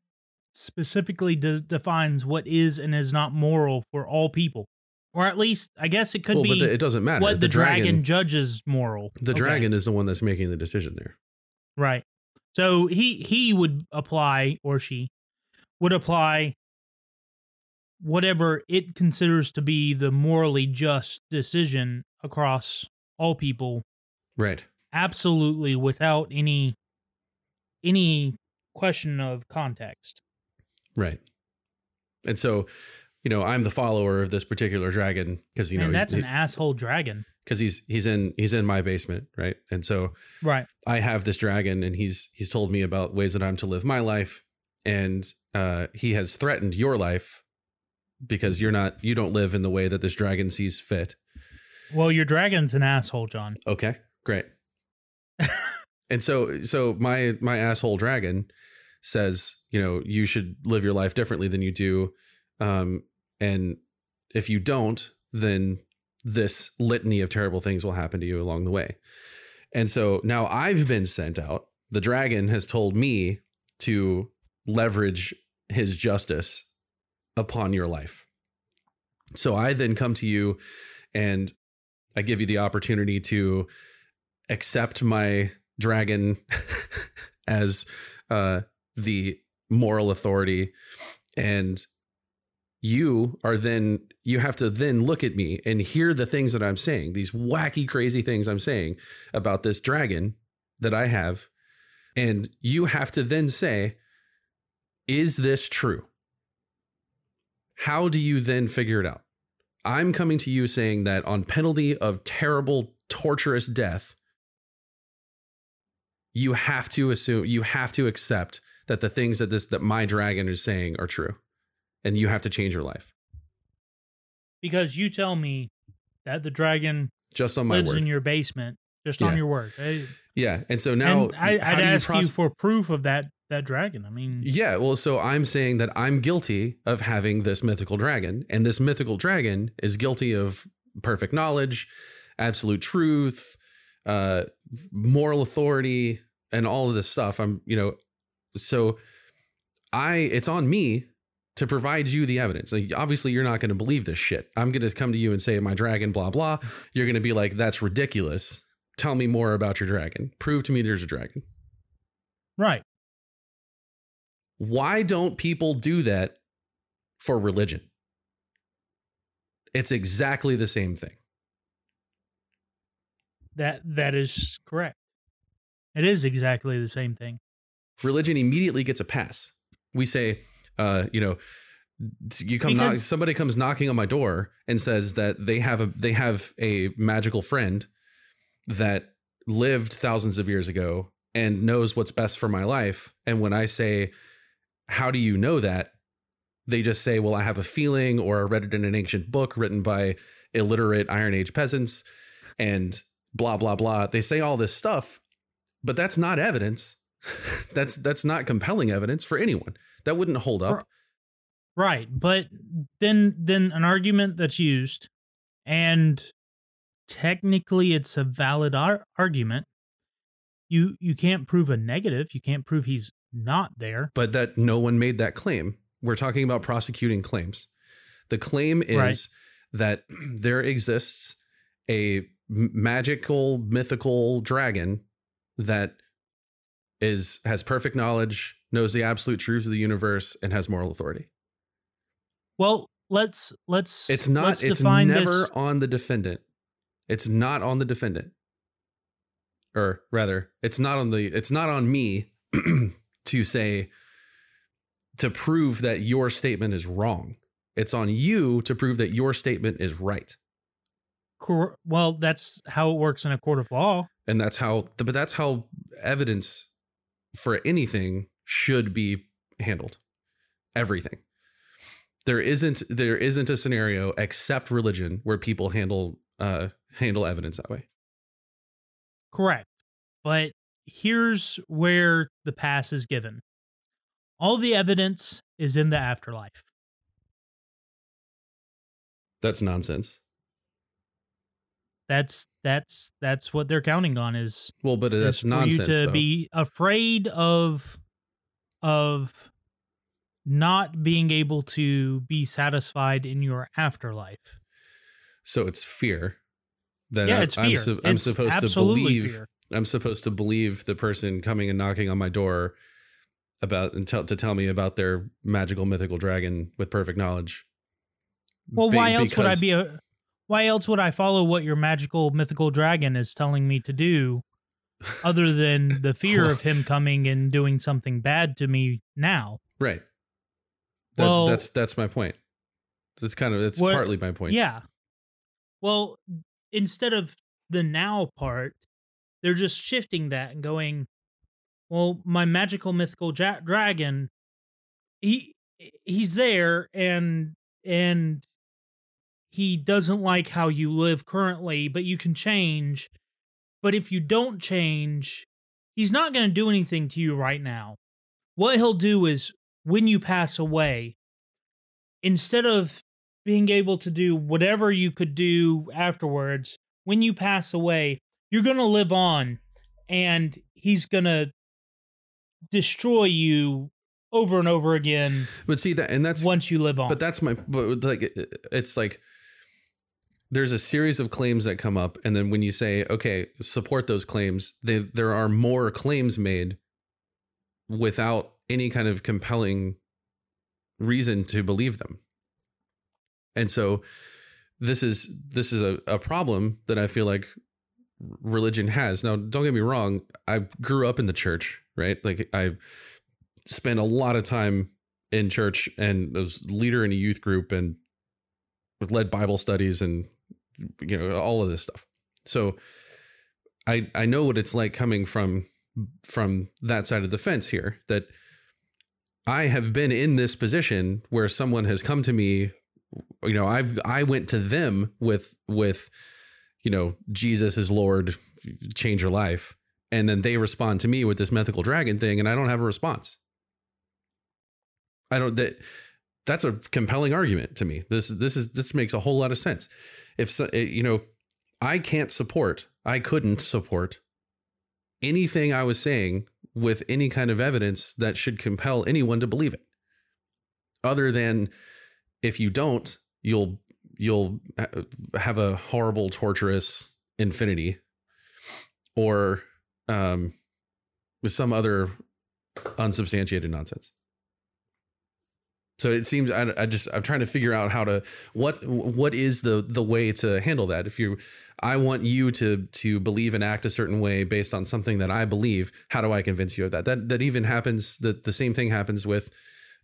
specifically de- defines what is and is not moral for all people. Or at least I guess it could well be but it doesn't matter what the, dragon, judges moral. the Okay. dragon is the one that's making the decision there Right. So he he would apply or she would apply whatever it considers to be the morally just decision across all people right absolutely without any any question of context. right and so you know i'm the follower of this particular dragon because you know and he's- that's an asshole dragon. because he's he's in he's in my basement, right? And so Right. I have this dragon, and he's he's told me about ways that I'm to live my life, and uh, he has threatened your life because you're not you don't live in the way that this dragon sees fit. Well, your dragon's an asshole, John. Okay, great. And so so my my asshole dragon says, you know, you should live your life differently than you do, um, and if you don't, then this litany of terrible things will happen to you along the way. And so now I've been sent out. The dragon has told me to leverage his justice upon your life. So I then come to you and I give you the opportunity to accept my dragon <laughs> as uh, the moral authority. And you are then, you have to then look at me and hear the things that I'm saying, these wacky, crazy things I'm saying about this dragon that I have. And you have to then say, is this true? How do you then figure it out? I'm coming to you saying that on penalty of terrible, torturous death, you have to assume, you have to accept that the things that this that my dragon is saying are true, and you have to change your life Because you tell me that the dragon just on my lives word. in your basement, just on your word. Eh, yeah, and so now and I, i'd ask you proce- for proof of that that dragon. I mean, Yeah, well, so I'm saying that I'm guilty of having this mythical dragon, and this mythical dragon is guilty of perfect knowledge, absolute truth, uh, moral authority, and all of this stuff. I'm, you know, so I, it's on me to provide you the evidence. Like, obviously, you're not going to believe this shit. I'm going to come to you and say my dragon, blah blah. You're going to be like, that's ridiculous. tell me more about your dragon. Prove to me there's a dragon. Right. Why don't people do that for religion? It's exactly the same thing. That that is correct. It is exactly the same thing. Religion immediately gets a pass. We say, uh, you know, you come knock, somebody comes knocking on my door and says that they have a they have a magical friend that lived thousands of years ago and knows what's best for my life and when i say how do you know that they just say well i have a feeling or i read it in an ancient book written by illiterate iron age peasants and blah blah blah they say all this stuff but that's not evidence <laughs> that's that's not compelling evidence for anyone that wouldn't hold up Right, but then then an argument that's used and technically it's a valid ar- argument. You you can't prove a negative, you can't prove he's not there. but that no one made that claim. We're talking about prosecuting claims. The claim is Right. that <clears throat> there exists a magical mythical dragon that is has perfect knowledge, knows the absolute truths of the universe and has moral authority. Well, let's let's It's not let's it's never this- on the defendant. It's not on the defendant. Or rather, it's not on the it's not on me <clears throat> to say to prove that your statement is wrong. It's on you to prove that your statement is right. cor- well, that's how it works in a court of law. And that's how but that's how evidence for anything should be handled. Everything. There isn't there isn't a scenario except religion where people handle uh handle evidence that way. Correct. But here's where the pass is given. All the evidence is in the afterlife. That's nonsense. That's that's that's what they're counting on is Well, but that's for nonsense. you to though. be afraid of of not being able to be satisfied in your afterlife. so it's fear. That yeah, I, it's fear. I'm, su- I'm It's supposed to believe. fear. I'm supposed to believe the person coming and knocking on my door about and tell to tell me about their magical mythical dragon with perfect knowledge. Well, Be- why else would I be a why else would I follow what your magical mythical dragon is telling me to do other than <laughs> the fear of him coming and doing something bad to me now? right? That, Well- that's that's my point. That's kind of that's What- partly my point. Yeah. Well, instead of the now part, they're just shifting that and going, well, my magical mythical ja- dragon, he he's there and and he doesn't like how you live currently, but you can change. But if you don't change, he's not going to do anything to you right now. What he'll do is when you pass away, instead of being able to do whatever you could do afterwards, when you pass away, you're going to live on and he's going to destroy you over and over again But see that, and that's once you live on. But that's my but like it's like there's a series of claims that come up and then when you say okay support those claims they, there are more claims made without any kind of compelling reason to believe them. And so this is this is a, a problem that i feel like religion has. Now don't get me wrong i grew up in the church right? Like i spent a lot of time in church and was leader in a youth group and led Bible studies and you know all of this stuff. So I I know what it's like coming from from that side of the fence here that I have been in this position where someone has come to me you know I've I went to them with with you know Jesus is Lord change your life and then they respond to me with this mythical dragon thing and I don't have a response. I don't that that's a compelling argument to me. This this is this makes a whole lot of sense. If eh, you know, I can't support, I couldn't support anything I was saying with any kind of evidence that should compel anyone to believe it. Other than if you don't, you'll you'll have a horrible torturous infinity or um, some other unsubstantiated nonsense. So it seems I, I just I'm trying to figure out how to what what is the the way to handle that. If you I want you to to believe and act a certain way based on something that I believe, how do I convince you of that? That that even happens that the same thing happens with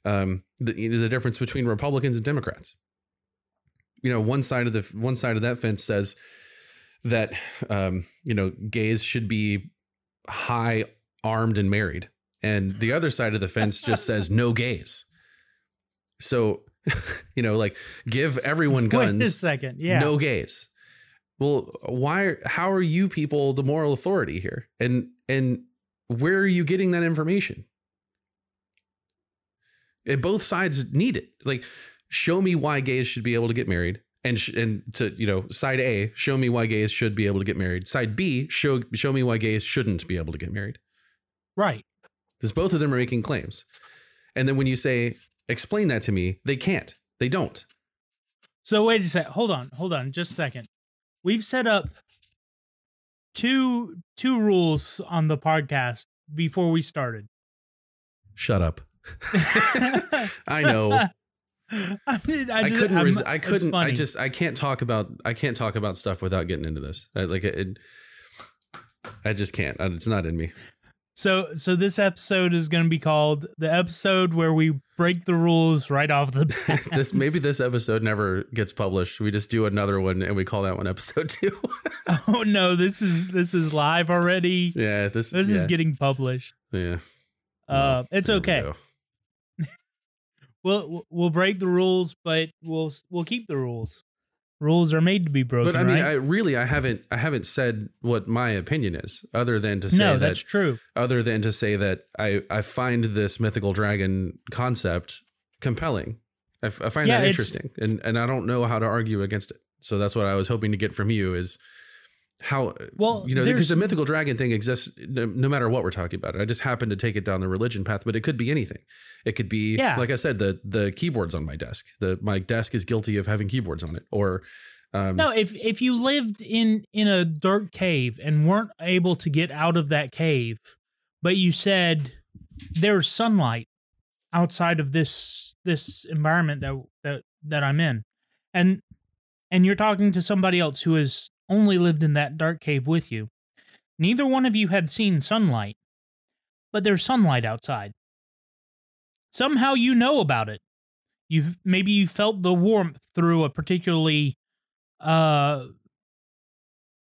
um the the difference between Republicans and Democrats. You know, one side of the one side of that fence says that um you know gays should be high armed and married and the other side of the fence just says no gays so, <laughs> you know, like give everyone guns. <laughs> Wait a second. Yeah. No gays. Well, why how are you people the moral authority here? And and where are you getting that information? And both sides need it. Like show me why gays should be able to get married and sh- and to you know side A show me why gays should be able to get married. Side B show show me why gays shouldn't be able to get married. Right. Because both of them are making claims. And then when you say explain that to me. They can't. They don't. So wait a sec. Hold on. Hold on. Just a second. We've set up two two rules on the podcast before we started. Shut up. <laughs> I know. <laughs> I, mean, I, I couldn't. Res- I couldn't. I just. I can't talk about. I can't talk about stuff without getting into this. I, like it, it. I just can't. It's not in me. So so this episode is going to be called the episode where we break the rules right off the bat. <laughs> this maybe this episode never gets published. We just do another one and we call that one episode <laughs> two. <laughs> oh no, this is this is live already. yeah. This. This yeah, is getting published. Yeah. Uh, it's There we okay. go. We'll we'll break the rules, but we'll we'll keep the rules. Rules are made to be broken. But I mean, right? I really, I haven't, I haven't said what my opinion is, other than to say no, that that's true. other than to say that I I find this mythical dragon concept compelling. I, f- I find Yeah, that interesting, and and I don't know how to argue against it. So that's what I was hoping to get from you is how Well, you know because the mythical dragon thing exists no, no matter what we're talking about. I just happen to take it down the religion path, but it could be anything. It could be Yeah. like I said, the the keyboards on my desk. The my desk is guilty of having keyboards on it, or um, No, if if you lived in in a dark cave and weren't able to get out of that cave, but you said there's sunlight outside of this this environment that that that I'm in, and and you're talking to somebody else who has only lived in that dark cave with you. Neither one of you had seen sunlight, but there's sunlight outside. Somehow you know about it. You've maybe you felt the warmth through a particularly uh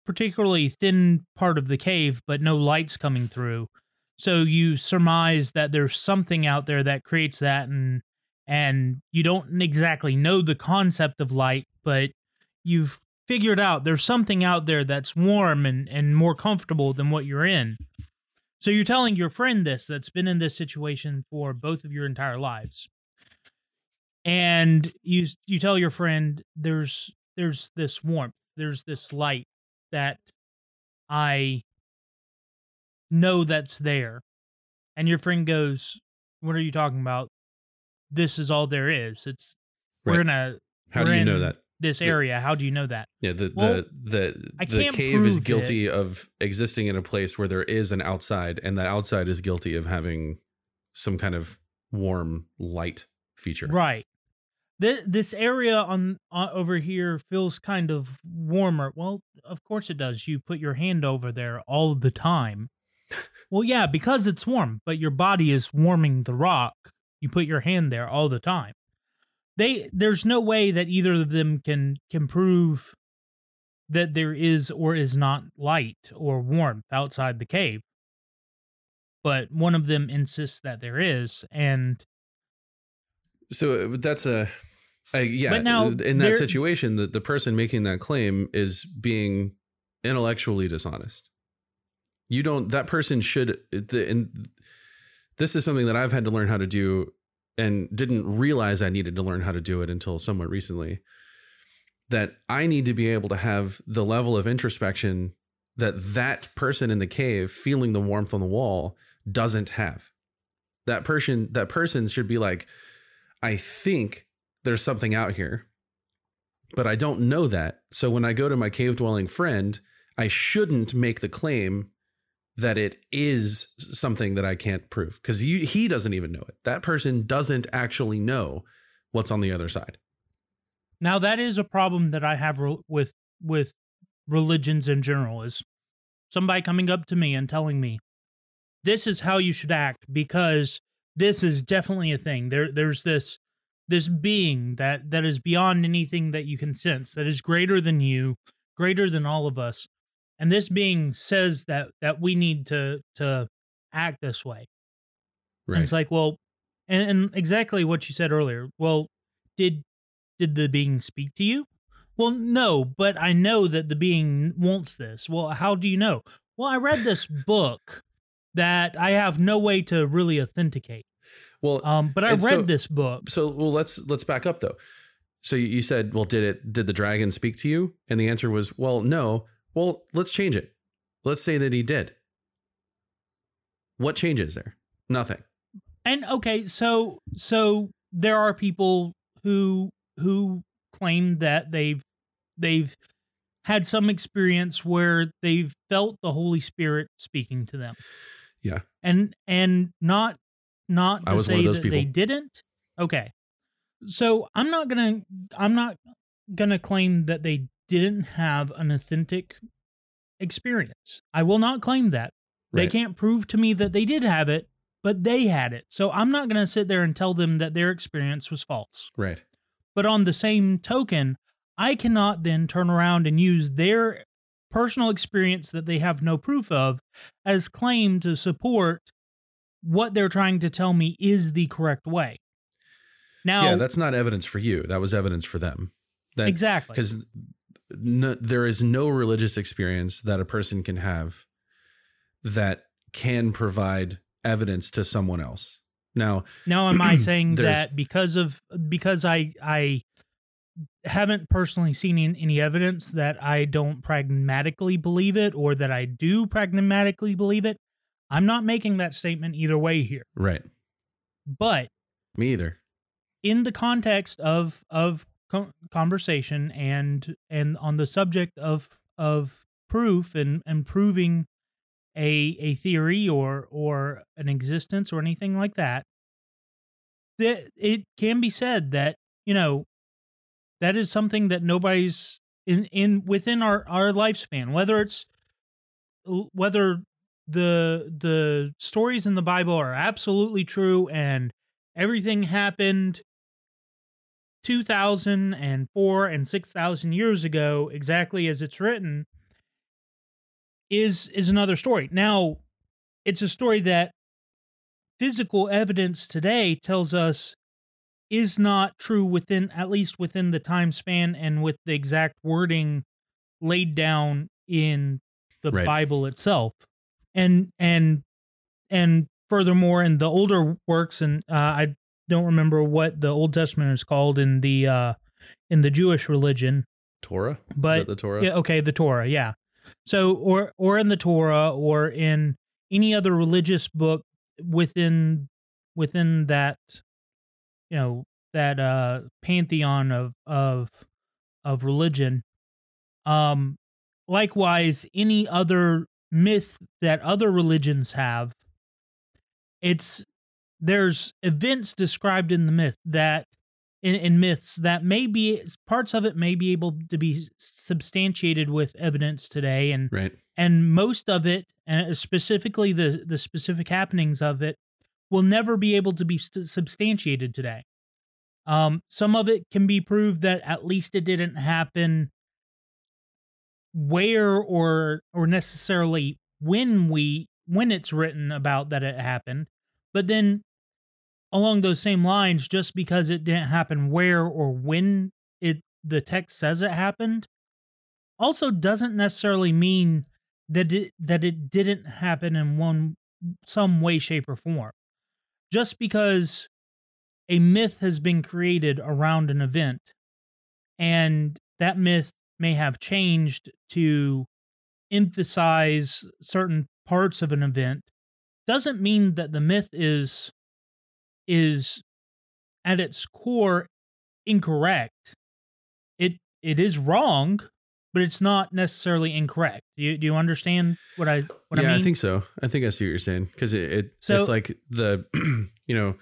particularly thin part of the cave but no lights coming through so you surmise that there's something out there that creates that and and you don't exactly know the concept of light but you've figured out there's something out there that's warm and and more comfortable than what you're in. So you're telling your friend this that's been in this situation for both of your entire lives. And you you tell your friend there's there's this warmth there's this light that i know that's there. And your friend goes what are you talking about? This is all there is. It's we're gonna how do we're you know that? This area how do you know that Yeah, the Well, the the the cave is guilty of existing in a place where there is an outside, and that outside is guilty of having some kind of warm light feature. Right. This this area on uh, over here feels kind of warmer. Well, of course it does. You put your hand over there all the time. <laughs> well, yeah, because it's warm, but your body is warming the rock. You put your hand there all the time. They there's no way that either of them can can prove that there is or is not light or warmth outside the cave. But one of them insists that there is, and So that's a, I yeah. But now in that situation, the the person making that claim is being intellectually dishonest. You don't. That person should. The, and this is something that I've had to learn how to do, and didn't realize I needed to learn how to do it until somewhat recently. That I need to be able to have the level of introspection that that person in the cave feeling the warmth on the wall doesn't have. That person. That person should be like, I think there's something out here, but I don't know that. So when I go to my cave dwelling friend, I shouldn't make the claim that it is something that I can't prove because he, doesn't even know it. That person doesn't actually know what's on the other side. Now that is a problem that I have re- with with religions in general is somebody coming up to me and telling me this is how you should act because this is definitely a thing. There there's this this being that that is beyond anything that you can sense that is greater than you, greater than all of us. And this being says that that we need to to act this way. Right. And it's like, well, and, and exactly what you said earlier. Well, did did the being speak to you? Well, no, but I know that the being wants this. Well, how do you know? Well, I read this <laughs> book that I have no way to really authenticate. well, Um, but I read so- this book. so well let's let's back up though. So you- you said, well, did it did the dragon speak to you? And the answer was, well, no. Well, let's change it. Let's say that he did. What changes there? Nothing. And okay, so so there are people who who claim that they've they've had some experience where they've felt the Holy Spirit speaking to them. Yeah. And and not not to say that they didn't. Okay. So I'm not gonna I'm not gonna claim that they didn't have an authentic experience. I will not claim that. They can't prove to me that they did have it, but they had it. So I'm not going to sit there and tell them that their experience was false. Right. But on the same token, I cannot then turn around and use their personal experience that they have no proof of as claim to support what they're trying to tell me is the correct way. Now, yeah, that's not evidence for you. That was evidence for them. That, exactly. Because no, there is no religious experience that a person can have that can provide evidence to someone else. Now, <clears throat> Now, am I saying that because of because I I haven't personally seen any evidence that I don't pragmatically believe it or that I do pragmatically believe it? I'm not making that statement either way here. right. But Me either. in the context of of conversation and and on the subject of of proof and and proving a a theory or or an existence or anything like that that it can be said that you know that is something that nobody's in in within our our lifespan whether it's whether the the stories in the bible are absolutely true and everything happened 2004 and 6000 years ago exactly as it's written is is another story now it's a story that physical evidence today tells us is not true within at least within the time span and with the exact wording laid down in the Right. bible itself and and and furthermore in the older works and uh, i don't remember what the old testament is called in the uh in the jewish religion Torah? is But- that the Torah? yeah, okay, the Torah, yeah. So or or in the Torah or in any other religious book within within that you know, that uh pantheon of of of religion. Um likewise any other myth that other religions have it's there's events described in the myth that in, in myths that may be parts of it may be able to be substantiated with evidence today and Right. and most of it and specifically the the specific happenings of it will never be able to be st- substantiated today um some of it can be proved that at least it didn't happen where or or necessarily when we when it's written about that it happened but then along those same lines just because it didn't happen where or when it the text says it happened also doesn't necessarily mean that it that it didn't happen in one some way shape or form. Just because a myth has been created around an event and that myth may have changed to emphasize certain parts of an event doesn't mean that the myth is is at its core incorrect it it is wrong but it's not necessarily incorrect. Do you do you understand what I what yeah, I mean? I think so. I think I see what you're saying because it, it So- it's like the <clears throat> you know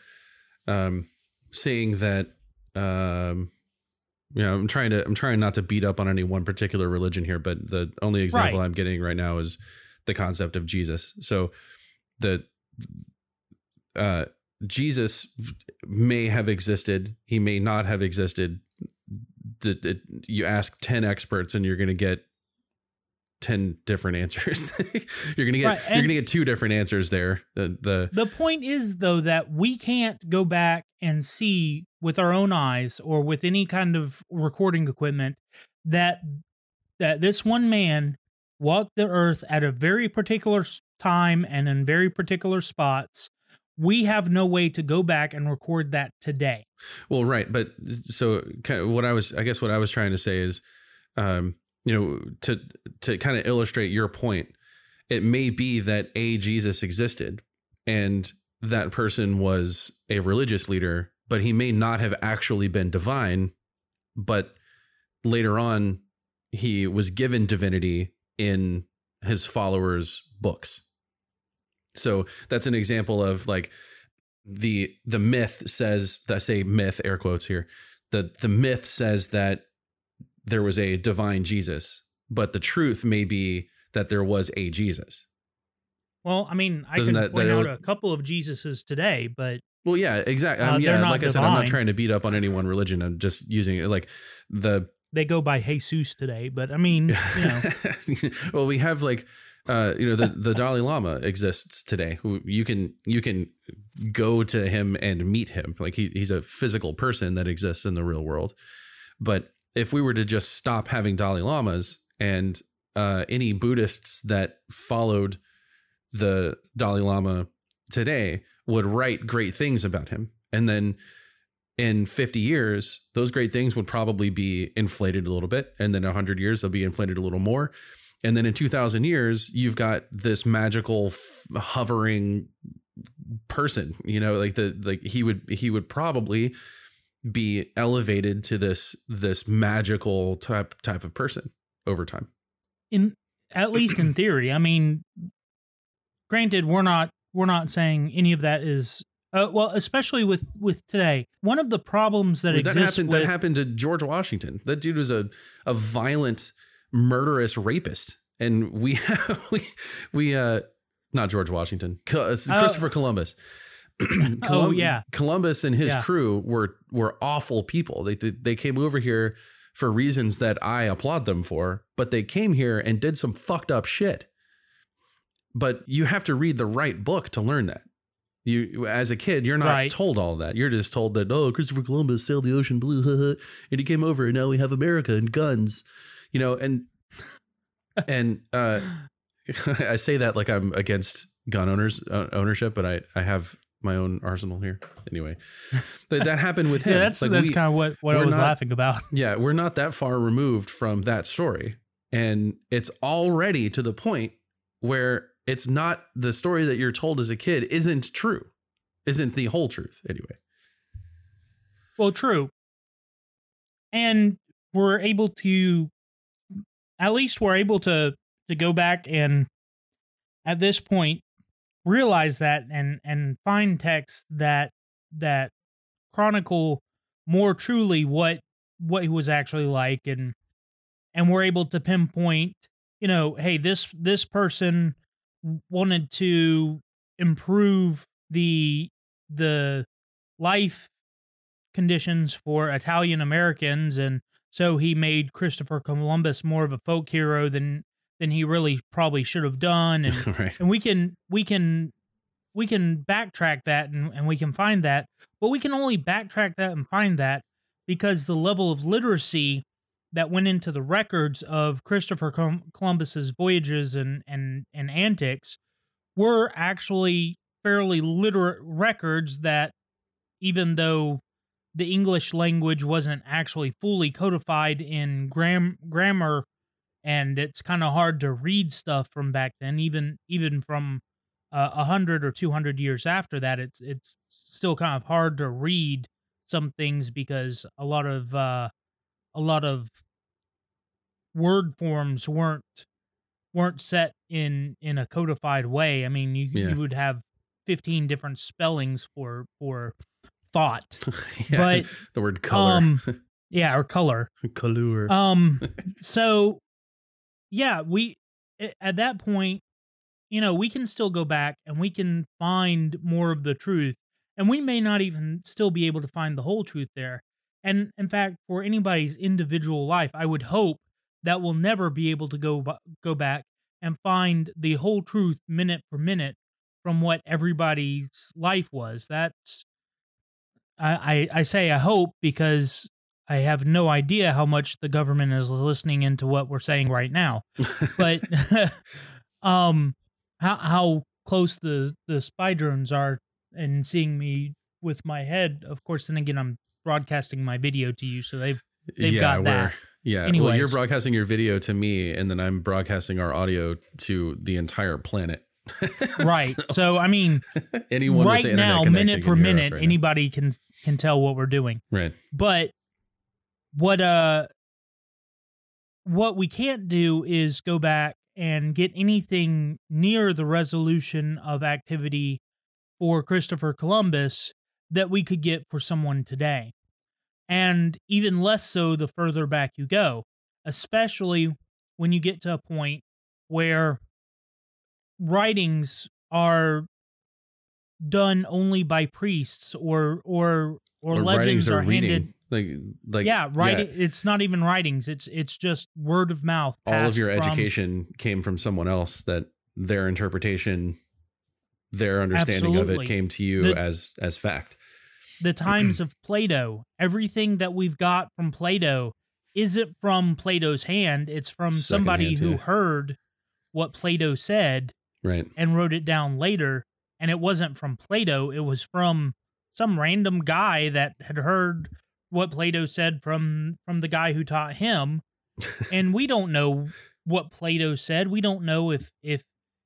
um saying that um you know I'm trying to I'm trying not to beat up on any one particular religion here, but the only example Right. I'm getting right now is the concept of Jesus. So the uh Jesus may have existed, he may not have existed. The, you ask 10 experts and you're going to get 10 different answers. <laughs> you're going to get Right, you're going to get two different answers there. The the The point is, though, that we can't go back and see with our own eyes or with any kind of recording equipment that that this one man walked the earth at a very particular time and in very particular spots. We have no way to go back and record that today. Well, right, but so kind of what I was, I guess, what I was trying to say is, um, you know, to to kind of illustrate your point, it may be that a Jesus existed, and that person was a religious leader, but he may not have actually been divine, but later on, he was given divinity in his followers' books. So that's an example of like the the myth says I say myth air quotes here. The the myth says that there was a divine Jesus, but the truth may be that there was a Jesus. Well, I mean, I Doesn't can that- point that- out a couple of Jesuses today, but Well, yeah, exactly. Uh, Um, yeah, like I said, I'm not trying to beat up on any one religion. I'm just using it like the they go by Jesus today. But I mean, you know, <laughs> well, we have like uh, you know the <laughs> the Dalai Lama exists today. You can you can go to him and meet him. Like he he's a physical person that exists in the real world. But if we were to just stop having Dalai Lamas and uh, any Buddhists that followed the Dalai Lama today would write great things about him, and then in 50 years, those great things would probably be inflated a little bit. And then 100 years, they'll be inflated a little more. And then in 2000 years, you've got this magical f- hovering person, you know, like the, like he would, he would probably be elevated to this, this magical type, type of person over time. in at least in theory. I mean, granted, we're not we're not saying any of that is uh, well, especially with with today. One of the problems that Well, that exists happened, with that happened to George Washington. That dude was a, a violent, murderous rapist. And we, have, <laughs> we, we, uh, not George Washington, it's Oh. Christopher Columbus. <clears throat> Oh, yeah. Columbus and his Yeah. crew were were awful people. They, they they came over here for reasons that I applaud them for, but they came here and did some fucked up shit. But you have to read the right book to learn that. You as a kid, you're not Right. told all that. You're just told that oh, Christopher Columbus sailed the ocean blue, <laughs> and he came over, and now we have America and guns, you know. And and uh, <laughs> I say that like I'm against gun owners uh, ownership, but I I have my own arsenal here anyway. That that happened with <laughs> him. yeah, that's Like, that's kind of what what I was not- laughing about. <laughs> yeah, we're not that far removed from that story. And it's already to the point where it's not the story that you're told as a kid isn't true, isn't the whole truth anyway. Well, true. And we're able to at least we're able to to go back and at this point realize that and and find texts that that chronicle more truly what what he was actually like and and we're able to pinpoint you know hey this this person wanted to improve the the life conditions for Italian Americans and so he made Christopher Columbus more of a folk hero than than he really probably should have done and <laughs> right. and we can we can we can backtrack that and, and we can find that but we can only backtrack that and find that because the level of literacy that went into the records of christopher Colum- columbus's voyages and and and antics were actually fairly literate records that even though the english language wasn't actually fully codified in gram- grammar and it's kind of hard to read stuff from back then even even from uh, a hundred or two hundred years after that it's it's still kind of hard to read some things because a lot of uh a lot of word forms weren't weren't set in in a codified way. I mean, you Yeah. you would have 15 different spellings for for thought. <laughs> Yeah, But, the word color, Um <laughs> yeah, or color. color. Um <laughs> so yeah, we at that point, you know, we can still go back and we can find more of the truth. And we may not even still be able to find the whole truth there. And in fact, for anybody's individual life, I would hope that we'll never be able to go go back and find the whole truth minute for minute from what everybody's life was. That's I, I, say I hope because I have no idea how much the government is listening into what we're saying right now. But <laughs> <laughs> um how how close the the spy drones are and seeing me with my head, of course then again I'm broadcasting my video to you, so they've they've got that. Yeah. Well, you're broadcasting your video to me, and then I'm broadcasting our audio to the entire planet. <laughs> right. So, So I mean <laughs> anyone right now, minute for minute, right now. anybody can can tell what we're doing. right? But what uh what we can't do is go back and get anything near the resolution of activity for Christopher Columbus that we could get for someone today. And even less so the further back you go, especially when you get to a point where writings are done only by priests or or or, Or legends are handed like like yeah, writing. It's not even writings. It's it's just word of mouth. all of your from- education came from someone else that their interpretation their understanding of it came to you The- as as fact the times <clears throat> of Plato. Everything that we've got from Plato isn't from Plato's hand. It's from somebody who yeah. heard what Plato said right and wrote it down later. And it wasn't from Plato. It was from some random guy that had heard what Plato said from from the guy who taught him. <laughs> and we don't know what Plato said. We don't know if if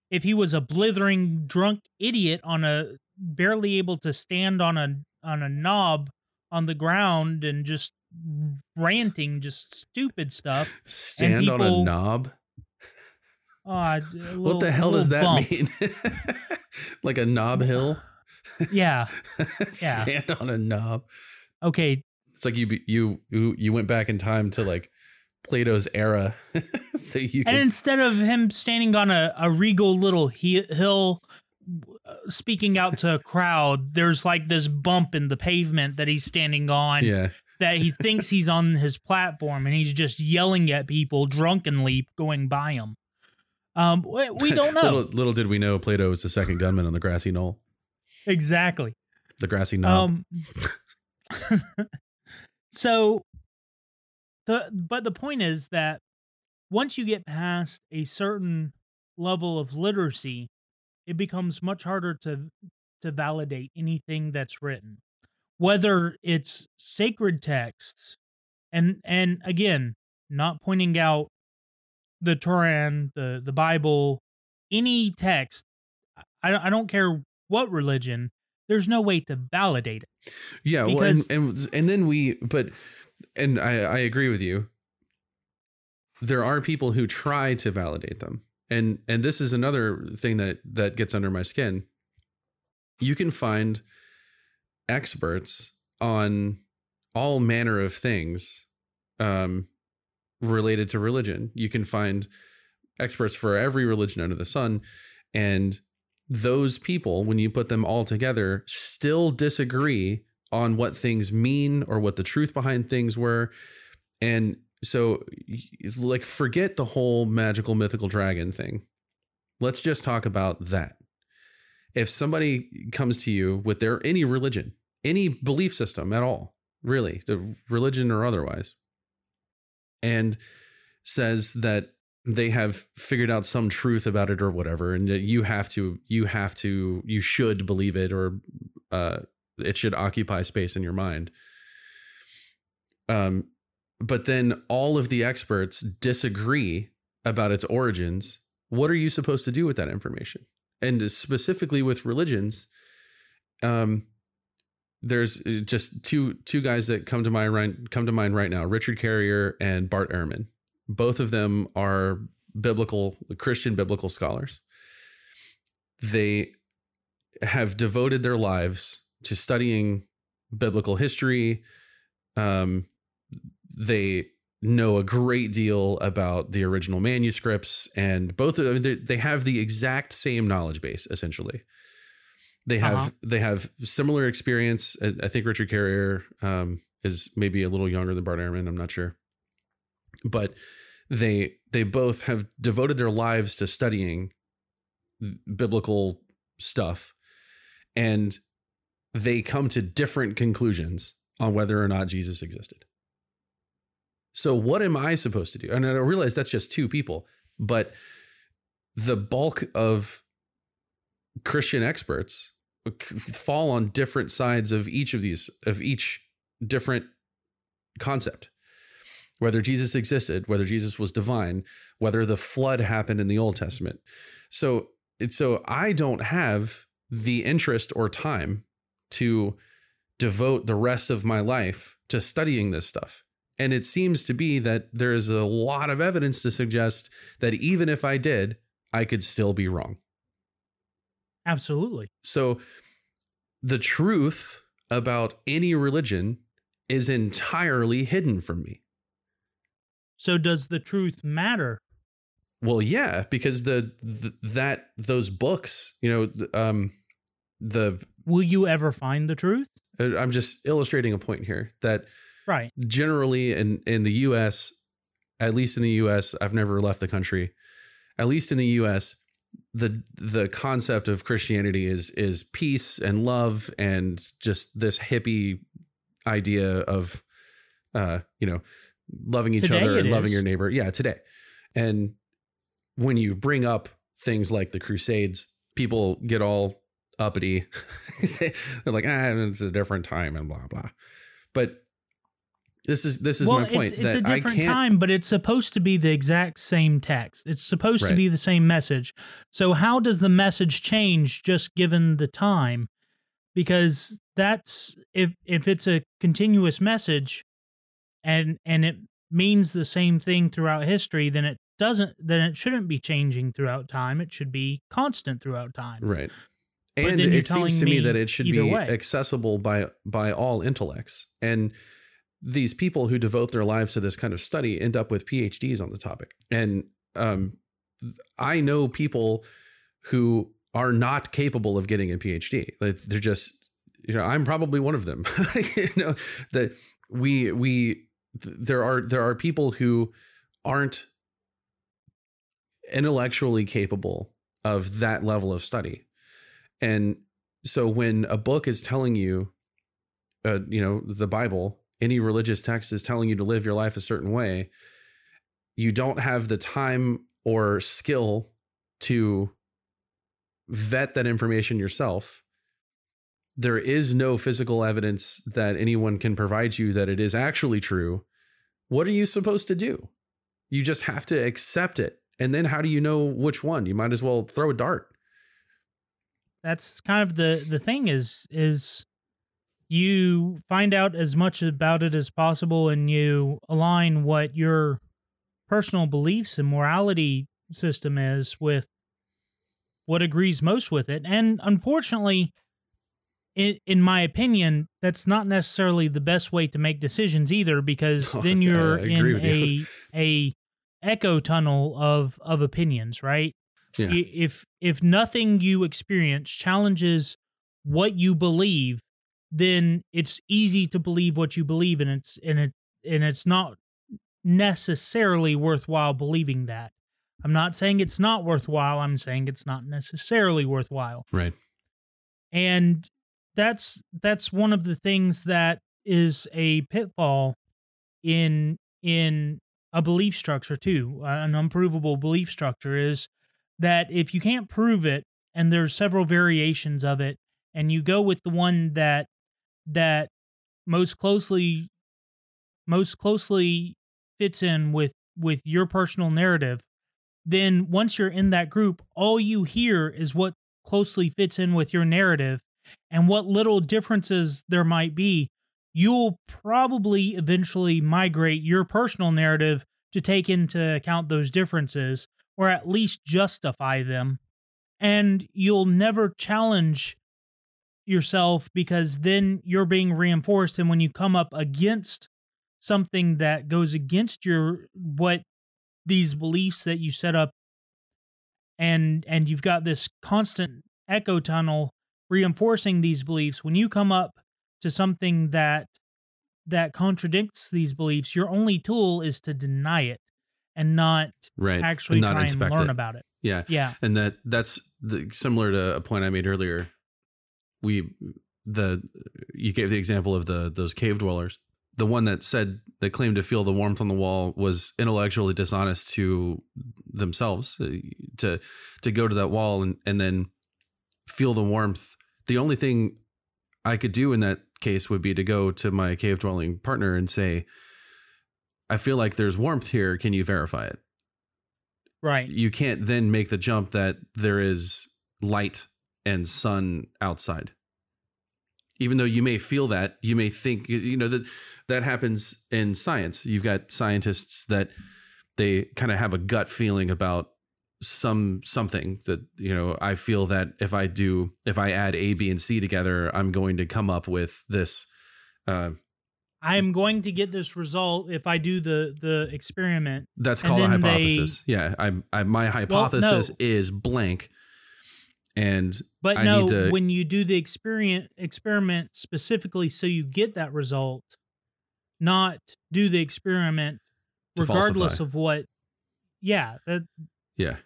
if he was a blithering drunk idiot on a barely able to stand on a on a knob on the ground and just ranting just stupid stuff. stand on a people- knob Uh, what the hell does that mean <laughs> like a knob hill <laughs> Yeah. <laughs> Yeah. stand on a knob Okay. it's like you you you you went back in time to like plato's era so you And can instead of him standing on a, a regal little he- hill uh, speaking out to a crowd, there's like this bump in the pavement that he's standing on yeah that he thinks he's on his platform and he's just yelling at people drunkenly going by him. Um, we, we don't <laughs> know little, little did we know plato was the second gunman on the grassy knoll exactly. the grassy knoll. Um, <laughs> so the but the point is that once you get past a certain level of literacy, it becomes much harder to to validate anything that's written, whether it's sacred texts, and and again, not pointing out the Quran, the the Bible, any text. I I don't care what religion. There's no way to validate it. Yeah, well, and, and and then we, but, and I I agree with you. There are people who try to validate them, and and this is another thing that that gets under my skin. You can find experts on all manner of things, um, related to religion. You can find experts for every religion under the sun, and those people, when you put them all together, still disagree on what things mean or what the truth behind things were. And so, like, forget the whole magical mythical dragon thing. Let's just talk about that. If somebody comes to you with their any religion, any belief system at all, really, the religion or otherwise, and says that they have figured out some truth about it or whatever and that you have to you have to you should believe it or uh it should occupy space in your mind. Um but then all of the experts disagree about its origins. What are you supposed to do with that information? And specifically with religions um there's uh, just two two guys that come to mind right come to mind right now richard carrier and bart ehrman Both of them are biblical Christian biblical scholars. They have devoted their lives to studying biblical history. Um, they know a great deal about the original manuscripts, and both of them they have the exact same knowledge base essentially. They have Uh-huh. they have similar experience. I, I think Richard Carrier um, is maybe a little younger than Bart Ehrman. I'm not sure, but they they both have devoted their lives to studying biblical stuff and they come to different conclusions on whether or not Jesus existed. So what am I supposed to do? And I realize that's just two people, but the bulk of Christian experts fall on different sides of each of these of each different concept whether Jesus existed, whether Jesus was divine, whether the flood happened in the Old Testament. So so I don't have the interest or time to devote the rest of my life to studying this stuff. And it seems to be that there is a lot of evidence to suggest that even if I did, I could still be wrong. Absolutely. So the truth about any religion is entirely hidden from me. So does the truth matter? Well, yeah, because the, the that those books, you know, um, the Will you ever find the truth? uh, I'm just illustrating a point here that Right. generally in in the U.S., at least in the U.S., I've never left the country. At least in the U.S., the the concept of Christianity is is peace and love and just this hippie idea of, uh, you know, loving each Today other and loving is. your neighbor. Yeah, today. And when you bring up things like the Crusades, people get all uppity. <laughs> They're like, ah, it's a different time and blah blah. But this is this is well, my point it's, it's a different time, but it's supposed to be the exact same text. It's supposed to be the same message. So how does the message change just given the time? Because that's if if it's a continuous message and and it means the same thing throughout history, then it doesn't then it shouldn't be changing throughout time. It should be constant throughout time. Right. But And it seems to me me that it should be way. accessible by by all intellects. And these people who devote their lives to this kind of study end up with PhDs on the topic. And um, I know people who are not capable of getting a PhD. Like they're just, you know, I'm probably one of them. <laughs> you know, that we we there are there are people who aren't intellectually capable of that level of study. And so when a book is telling you, uh, you know, the Bible, any religious text is telling you to live your life a certain way, you don't have the time or skill to vet that information yourself. There is no physical evidence that anyone can provide you that it is actually true. What are you supposed to do? You just have to accept it. And then how do you know which one? You might as well throw a dart. that's kind of the the thing is is you find out as much about it as possible and you align what your personal beliefs and morality system is with what agrees most with it and unfortunately in, in my opinion that's not necessarily the best way to make decisions either because Oh, <laughs> then you're in with you. a a echo tunnel of of opinions right Yeah. If if nothing you experience challenges what you believe then it's easy to believe what you believe and it's and it and it's not necessarily worthwhile believing that i'm not saying it's not worthwhile i'm saying it's not necessarily worthwhile Right. and that's that's one of the things that is a pitfall in in a belief structure too an unprovable belief structure is that if you can't prove it and there's several variations of it and you go with the one that that most closely most closely fits in with with your personal narrative then once you're in that group all you hear is what closely fits in with your narrative and what little differences there might be you'll probably eventually migrate your personal narrative to take into account those differences or at least justify them. And you'll never challenge yourself because then you're being reinforced. And when you come up against something that goes against your what these beliefs that you set up and and you've got this constant echo tunnel reinforcing these beliefs when you come up to something that that contradicts these beliefs your only tool is to deny it and not right actually and not try and inspect learn it. about it yeah yeah and that that's the, similar to a point I made earlier. We the you gave the example of the those cave dwellers. The one that said that claimed to feel the warmth on the wall was intellectually dishonest to themselves uh, to to go to that wall and and then feel the warmth. The only thing I could do in that case would be to go to my cave dwelling partner and say, "I feel like there's warmth here. Can you verify it?" right you can't then make the jump that there is light and sun outside even though you may feel that you may think you know that that happens in science. You've got scientists that they kind of have a gut feeling about some something that you know i feel that if i do if i add a b and c together i'm going to come up with this uh i'm going to get this result if i do the the experiment. That's called a then they- hypothesis. yeah, I, I my hypothesis is blank, and But I no, to- when you do the experiment experiment specifically so you get that result, not do the experiment regardless falsify. of what yeah, that yeah,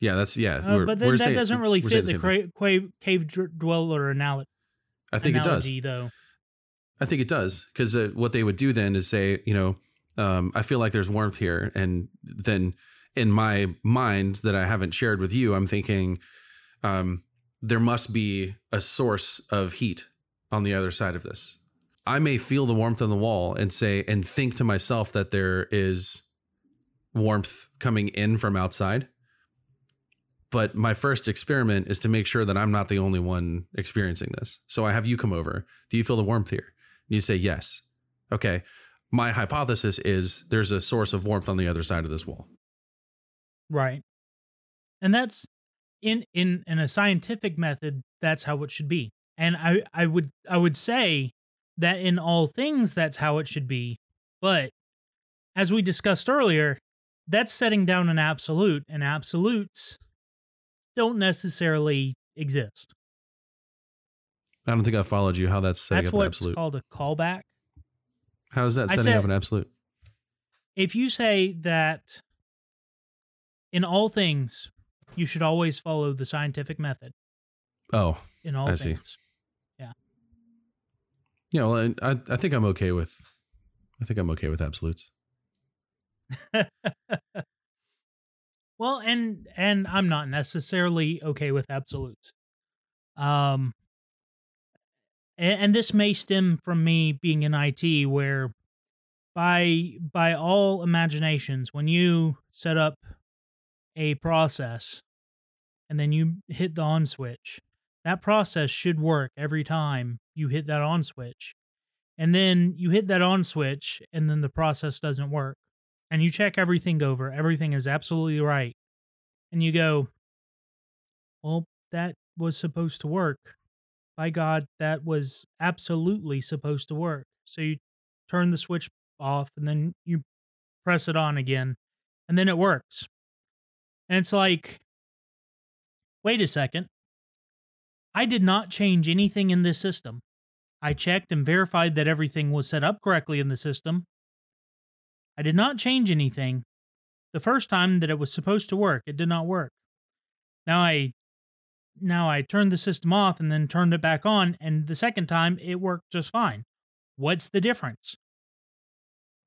yeah, that's yeah. uh, but then that saying- doesn't really fit the cra- cave, cave dweller analogy, I think it does. though. I think it does because uh, what they would do then is say, you know, um, I feel like there's warmth here, and then in my mind that I haven't shared with you, I'm thinking um, there must be a source of heat on the other side of this. I may feel the warmth on the wall and say and think to myself that there is warmth coming in from outside. But my first experiment is to make sure that I'm not the only one experiencing this. So I have you come over. Do you feel the warmth here? And you say yes. Okay. My hypothesis is there's a source of warmth on the other side of this wall. Right. And that's in in in a scientific method that's how it should be. And I I would I would say that in all things that's how it should be. But as we discussed earlier, that's setting down an absolute and absolutes don't necessarily exist. I don't think I followed you. How that's setting that's up an absolute. called a callback. How is that setting up an absolute? If you say that in all things you should always follow the scientific method Oh, in all I see. things. yeah. Well, I I think I'm okay with. I think I'm okay with absolutes. <laughs> well, and and I'm not necessarily okay with absolutes. Um and, and this may stem from me being in IT where by by all imaginations when you set up a process and then you hit the on switch. That process should work every time you hit that on switch. And then you hit that on switch and then the process doesn't work and you check everything over everything is absolutely right and you go well that was supposed to work. By god that was absolutely supposed to work. So you turn the switch off and then you press it on again and then it works and it's like wait a second i did not change anything in this system I checked and verified that everything was set up correctly in the system. I did not change anything. The first time that it was supposed to work, it did not work. Now I now I turned the system off and then turned it back on and the second time it worked just fine. What's the difference?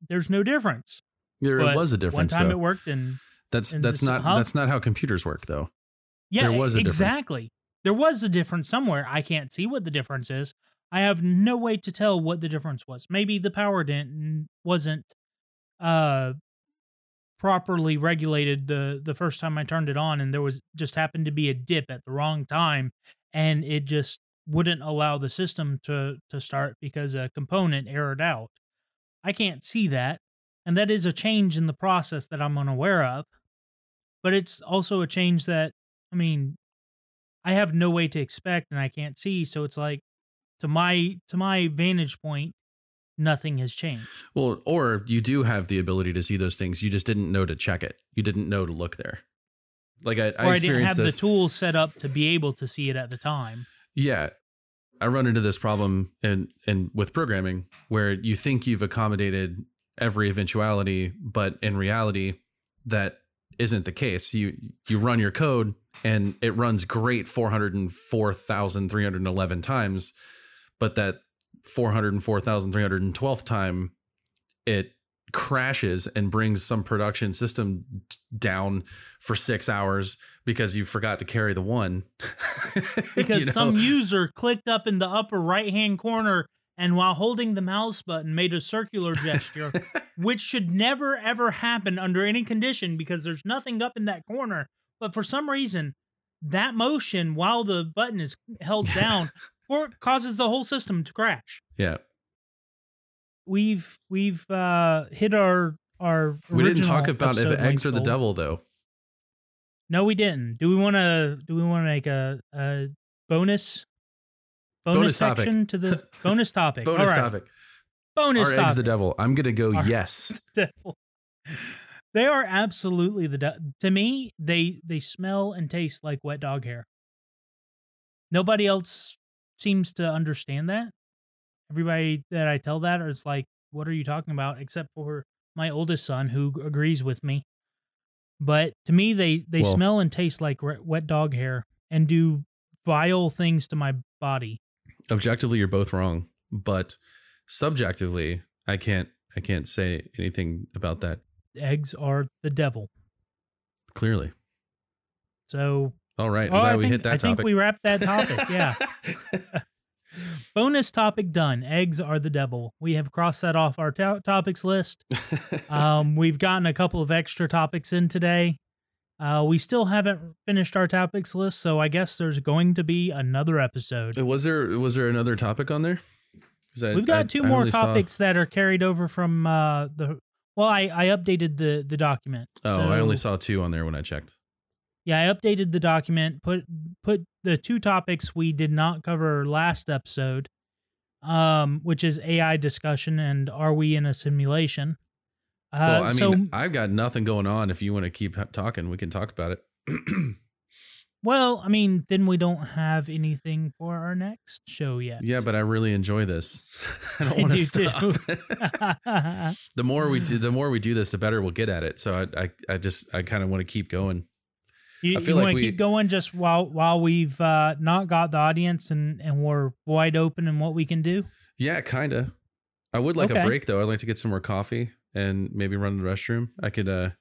There's no difference. There was a difference. One time though. it worked and that's that's not huh? that's not how computers work though. Yeah, There was a difference. exactly. There was a difference somewhere. I can't see what the difference is. I have no way to tell what the difference was. Maybe the power didn't wasn't uh properly regulated the the first time I turned it on and there was just happened to be a dip at the wrong time and it just wouldn't allow the system to to start because a component errored out. I can't see that. And that is a change in the process that I'm unaware of. But it's also a change that, I mean, I have no way to expect and I can't see. So it's like, to my to my vantage point, nothing has changed. Well, or you do have the ability to see those things. You just didn't know to check it. You didn't know to look there. Like I, I I didn't have this. the tools set up to be able to see it at the time. Yeah. I run into this problem and and with programming where you think you've accommodated every eventuality, but in reality that isn't the case. You you run your code and it runs great 404,311 times, but that 404,312th time it crashes and brings some production system down for 6 hours because you forgot to carry the one. <laughs> Because You know? some user clicked up in the upper right hand corner and while holding the mouse button made a circular gesture, <laughs> which should never ever happen under any condition because there's nothing up in that corner. But for some reason, that motion while the button is held <laughs> down or causes the whole system to crash. yeah. We've we've uh hit our our We didn't talk about if eggs are the devil though. No, we didn't. Do we want to? Do we want to make a, a bonus bonus, Bonus topic. section to the <laughs> bonus topic? Bonus All right. topic. Bonus Are topic. eggs the devil? I'm gonna go Are- yes. <laughs> They are absolutely the de- to me. They they smell and taste like wet dog hair. Nobody else seems to understand that. Everybody that I tell that is like, "What are you talking about?" Except for my oldest son, who agrees with me. But to me, they they Well- smell and taste like wet dog hair and do vile things to my body. Objectively, you're both wrong, but subjectively, I can't. I can't say anything about that Eggs are the devil. clearly. So All right, Oh, glad I we think, hit that I think topic. we wrapped that topic. Yeah. <laughs> Bonus topic done. Eggs are the devil. We have crossed that off our to- topics list. <laughs> Um, we've gotten a couple of extra topics in today. Uh, we still haven't finished our topics list, so I guess there's going to be another episode. was there was there another topic on there? I- We've got I- two I more only saw- topics that are carried over from uh, the. Well, I, I updated the the document. Oh, I only saw two on there when I checked. Yeah, I updated the document, put put the two topics we did not cover last episode, um, which is AI discussion and are we in a simulation? Uh, well, I mean, I've got nothing going on. If you want to keep talking, we can talk about it. <clears throat> well, I mean, then we don't have anything for our next show yet. yeah, but I really enjoy this. <laughs> I don't <laughs> want to do stop. <laughs> the more we do, the more we do this, the better we'll get at it. So I, I, I just, I kind of want to keep going. you I feel want like to we- keep going just while while we've uh, not got the audience and and we're wide open in what we can do. Yeah, kind of. I would like a break though. I'd like to get some more coffee and maybe run to the restroom. I could, uh,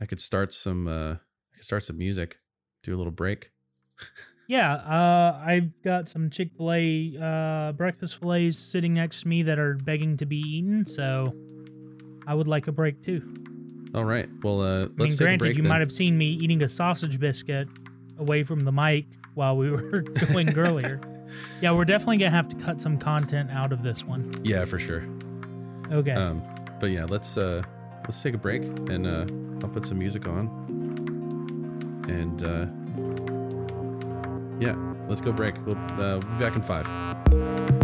I could start some, uh, I could start some music, do a little break. Yeah, uh, I've got some Chick Fil A uh, breakfast fillets sitting next to me that are begging to be eaten, so I would like a break too. All right. Well, uh, I let's mean, take a granted, break. you then. might have seen me eating a sausage biscuit away from the mic while we were <laughs> going earlier. Yeah, we're definitely gonna have to cut some content out of this one. Yeah, for sure. Okay. Um, but yeah, let's uh, let's take a break and uh, I'll put some music on. And uh, yeah, let's go break. We'll, uh, we'll be back in five.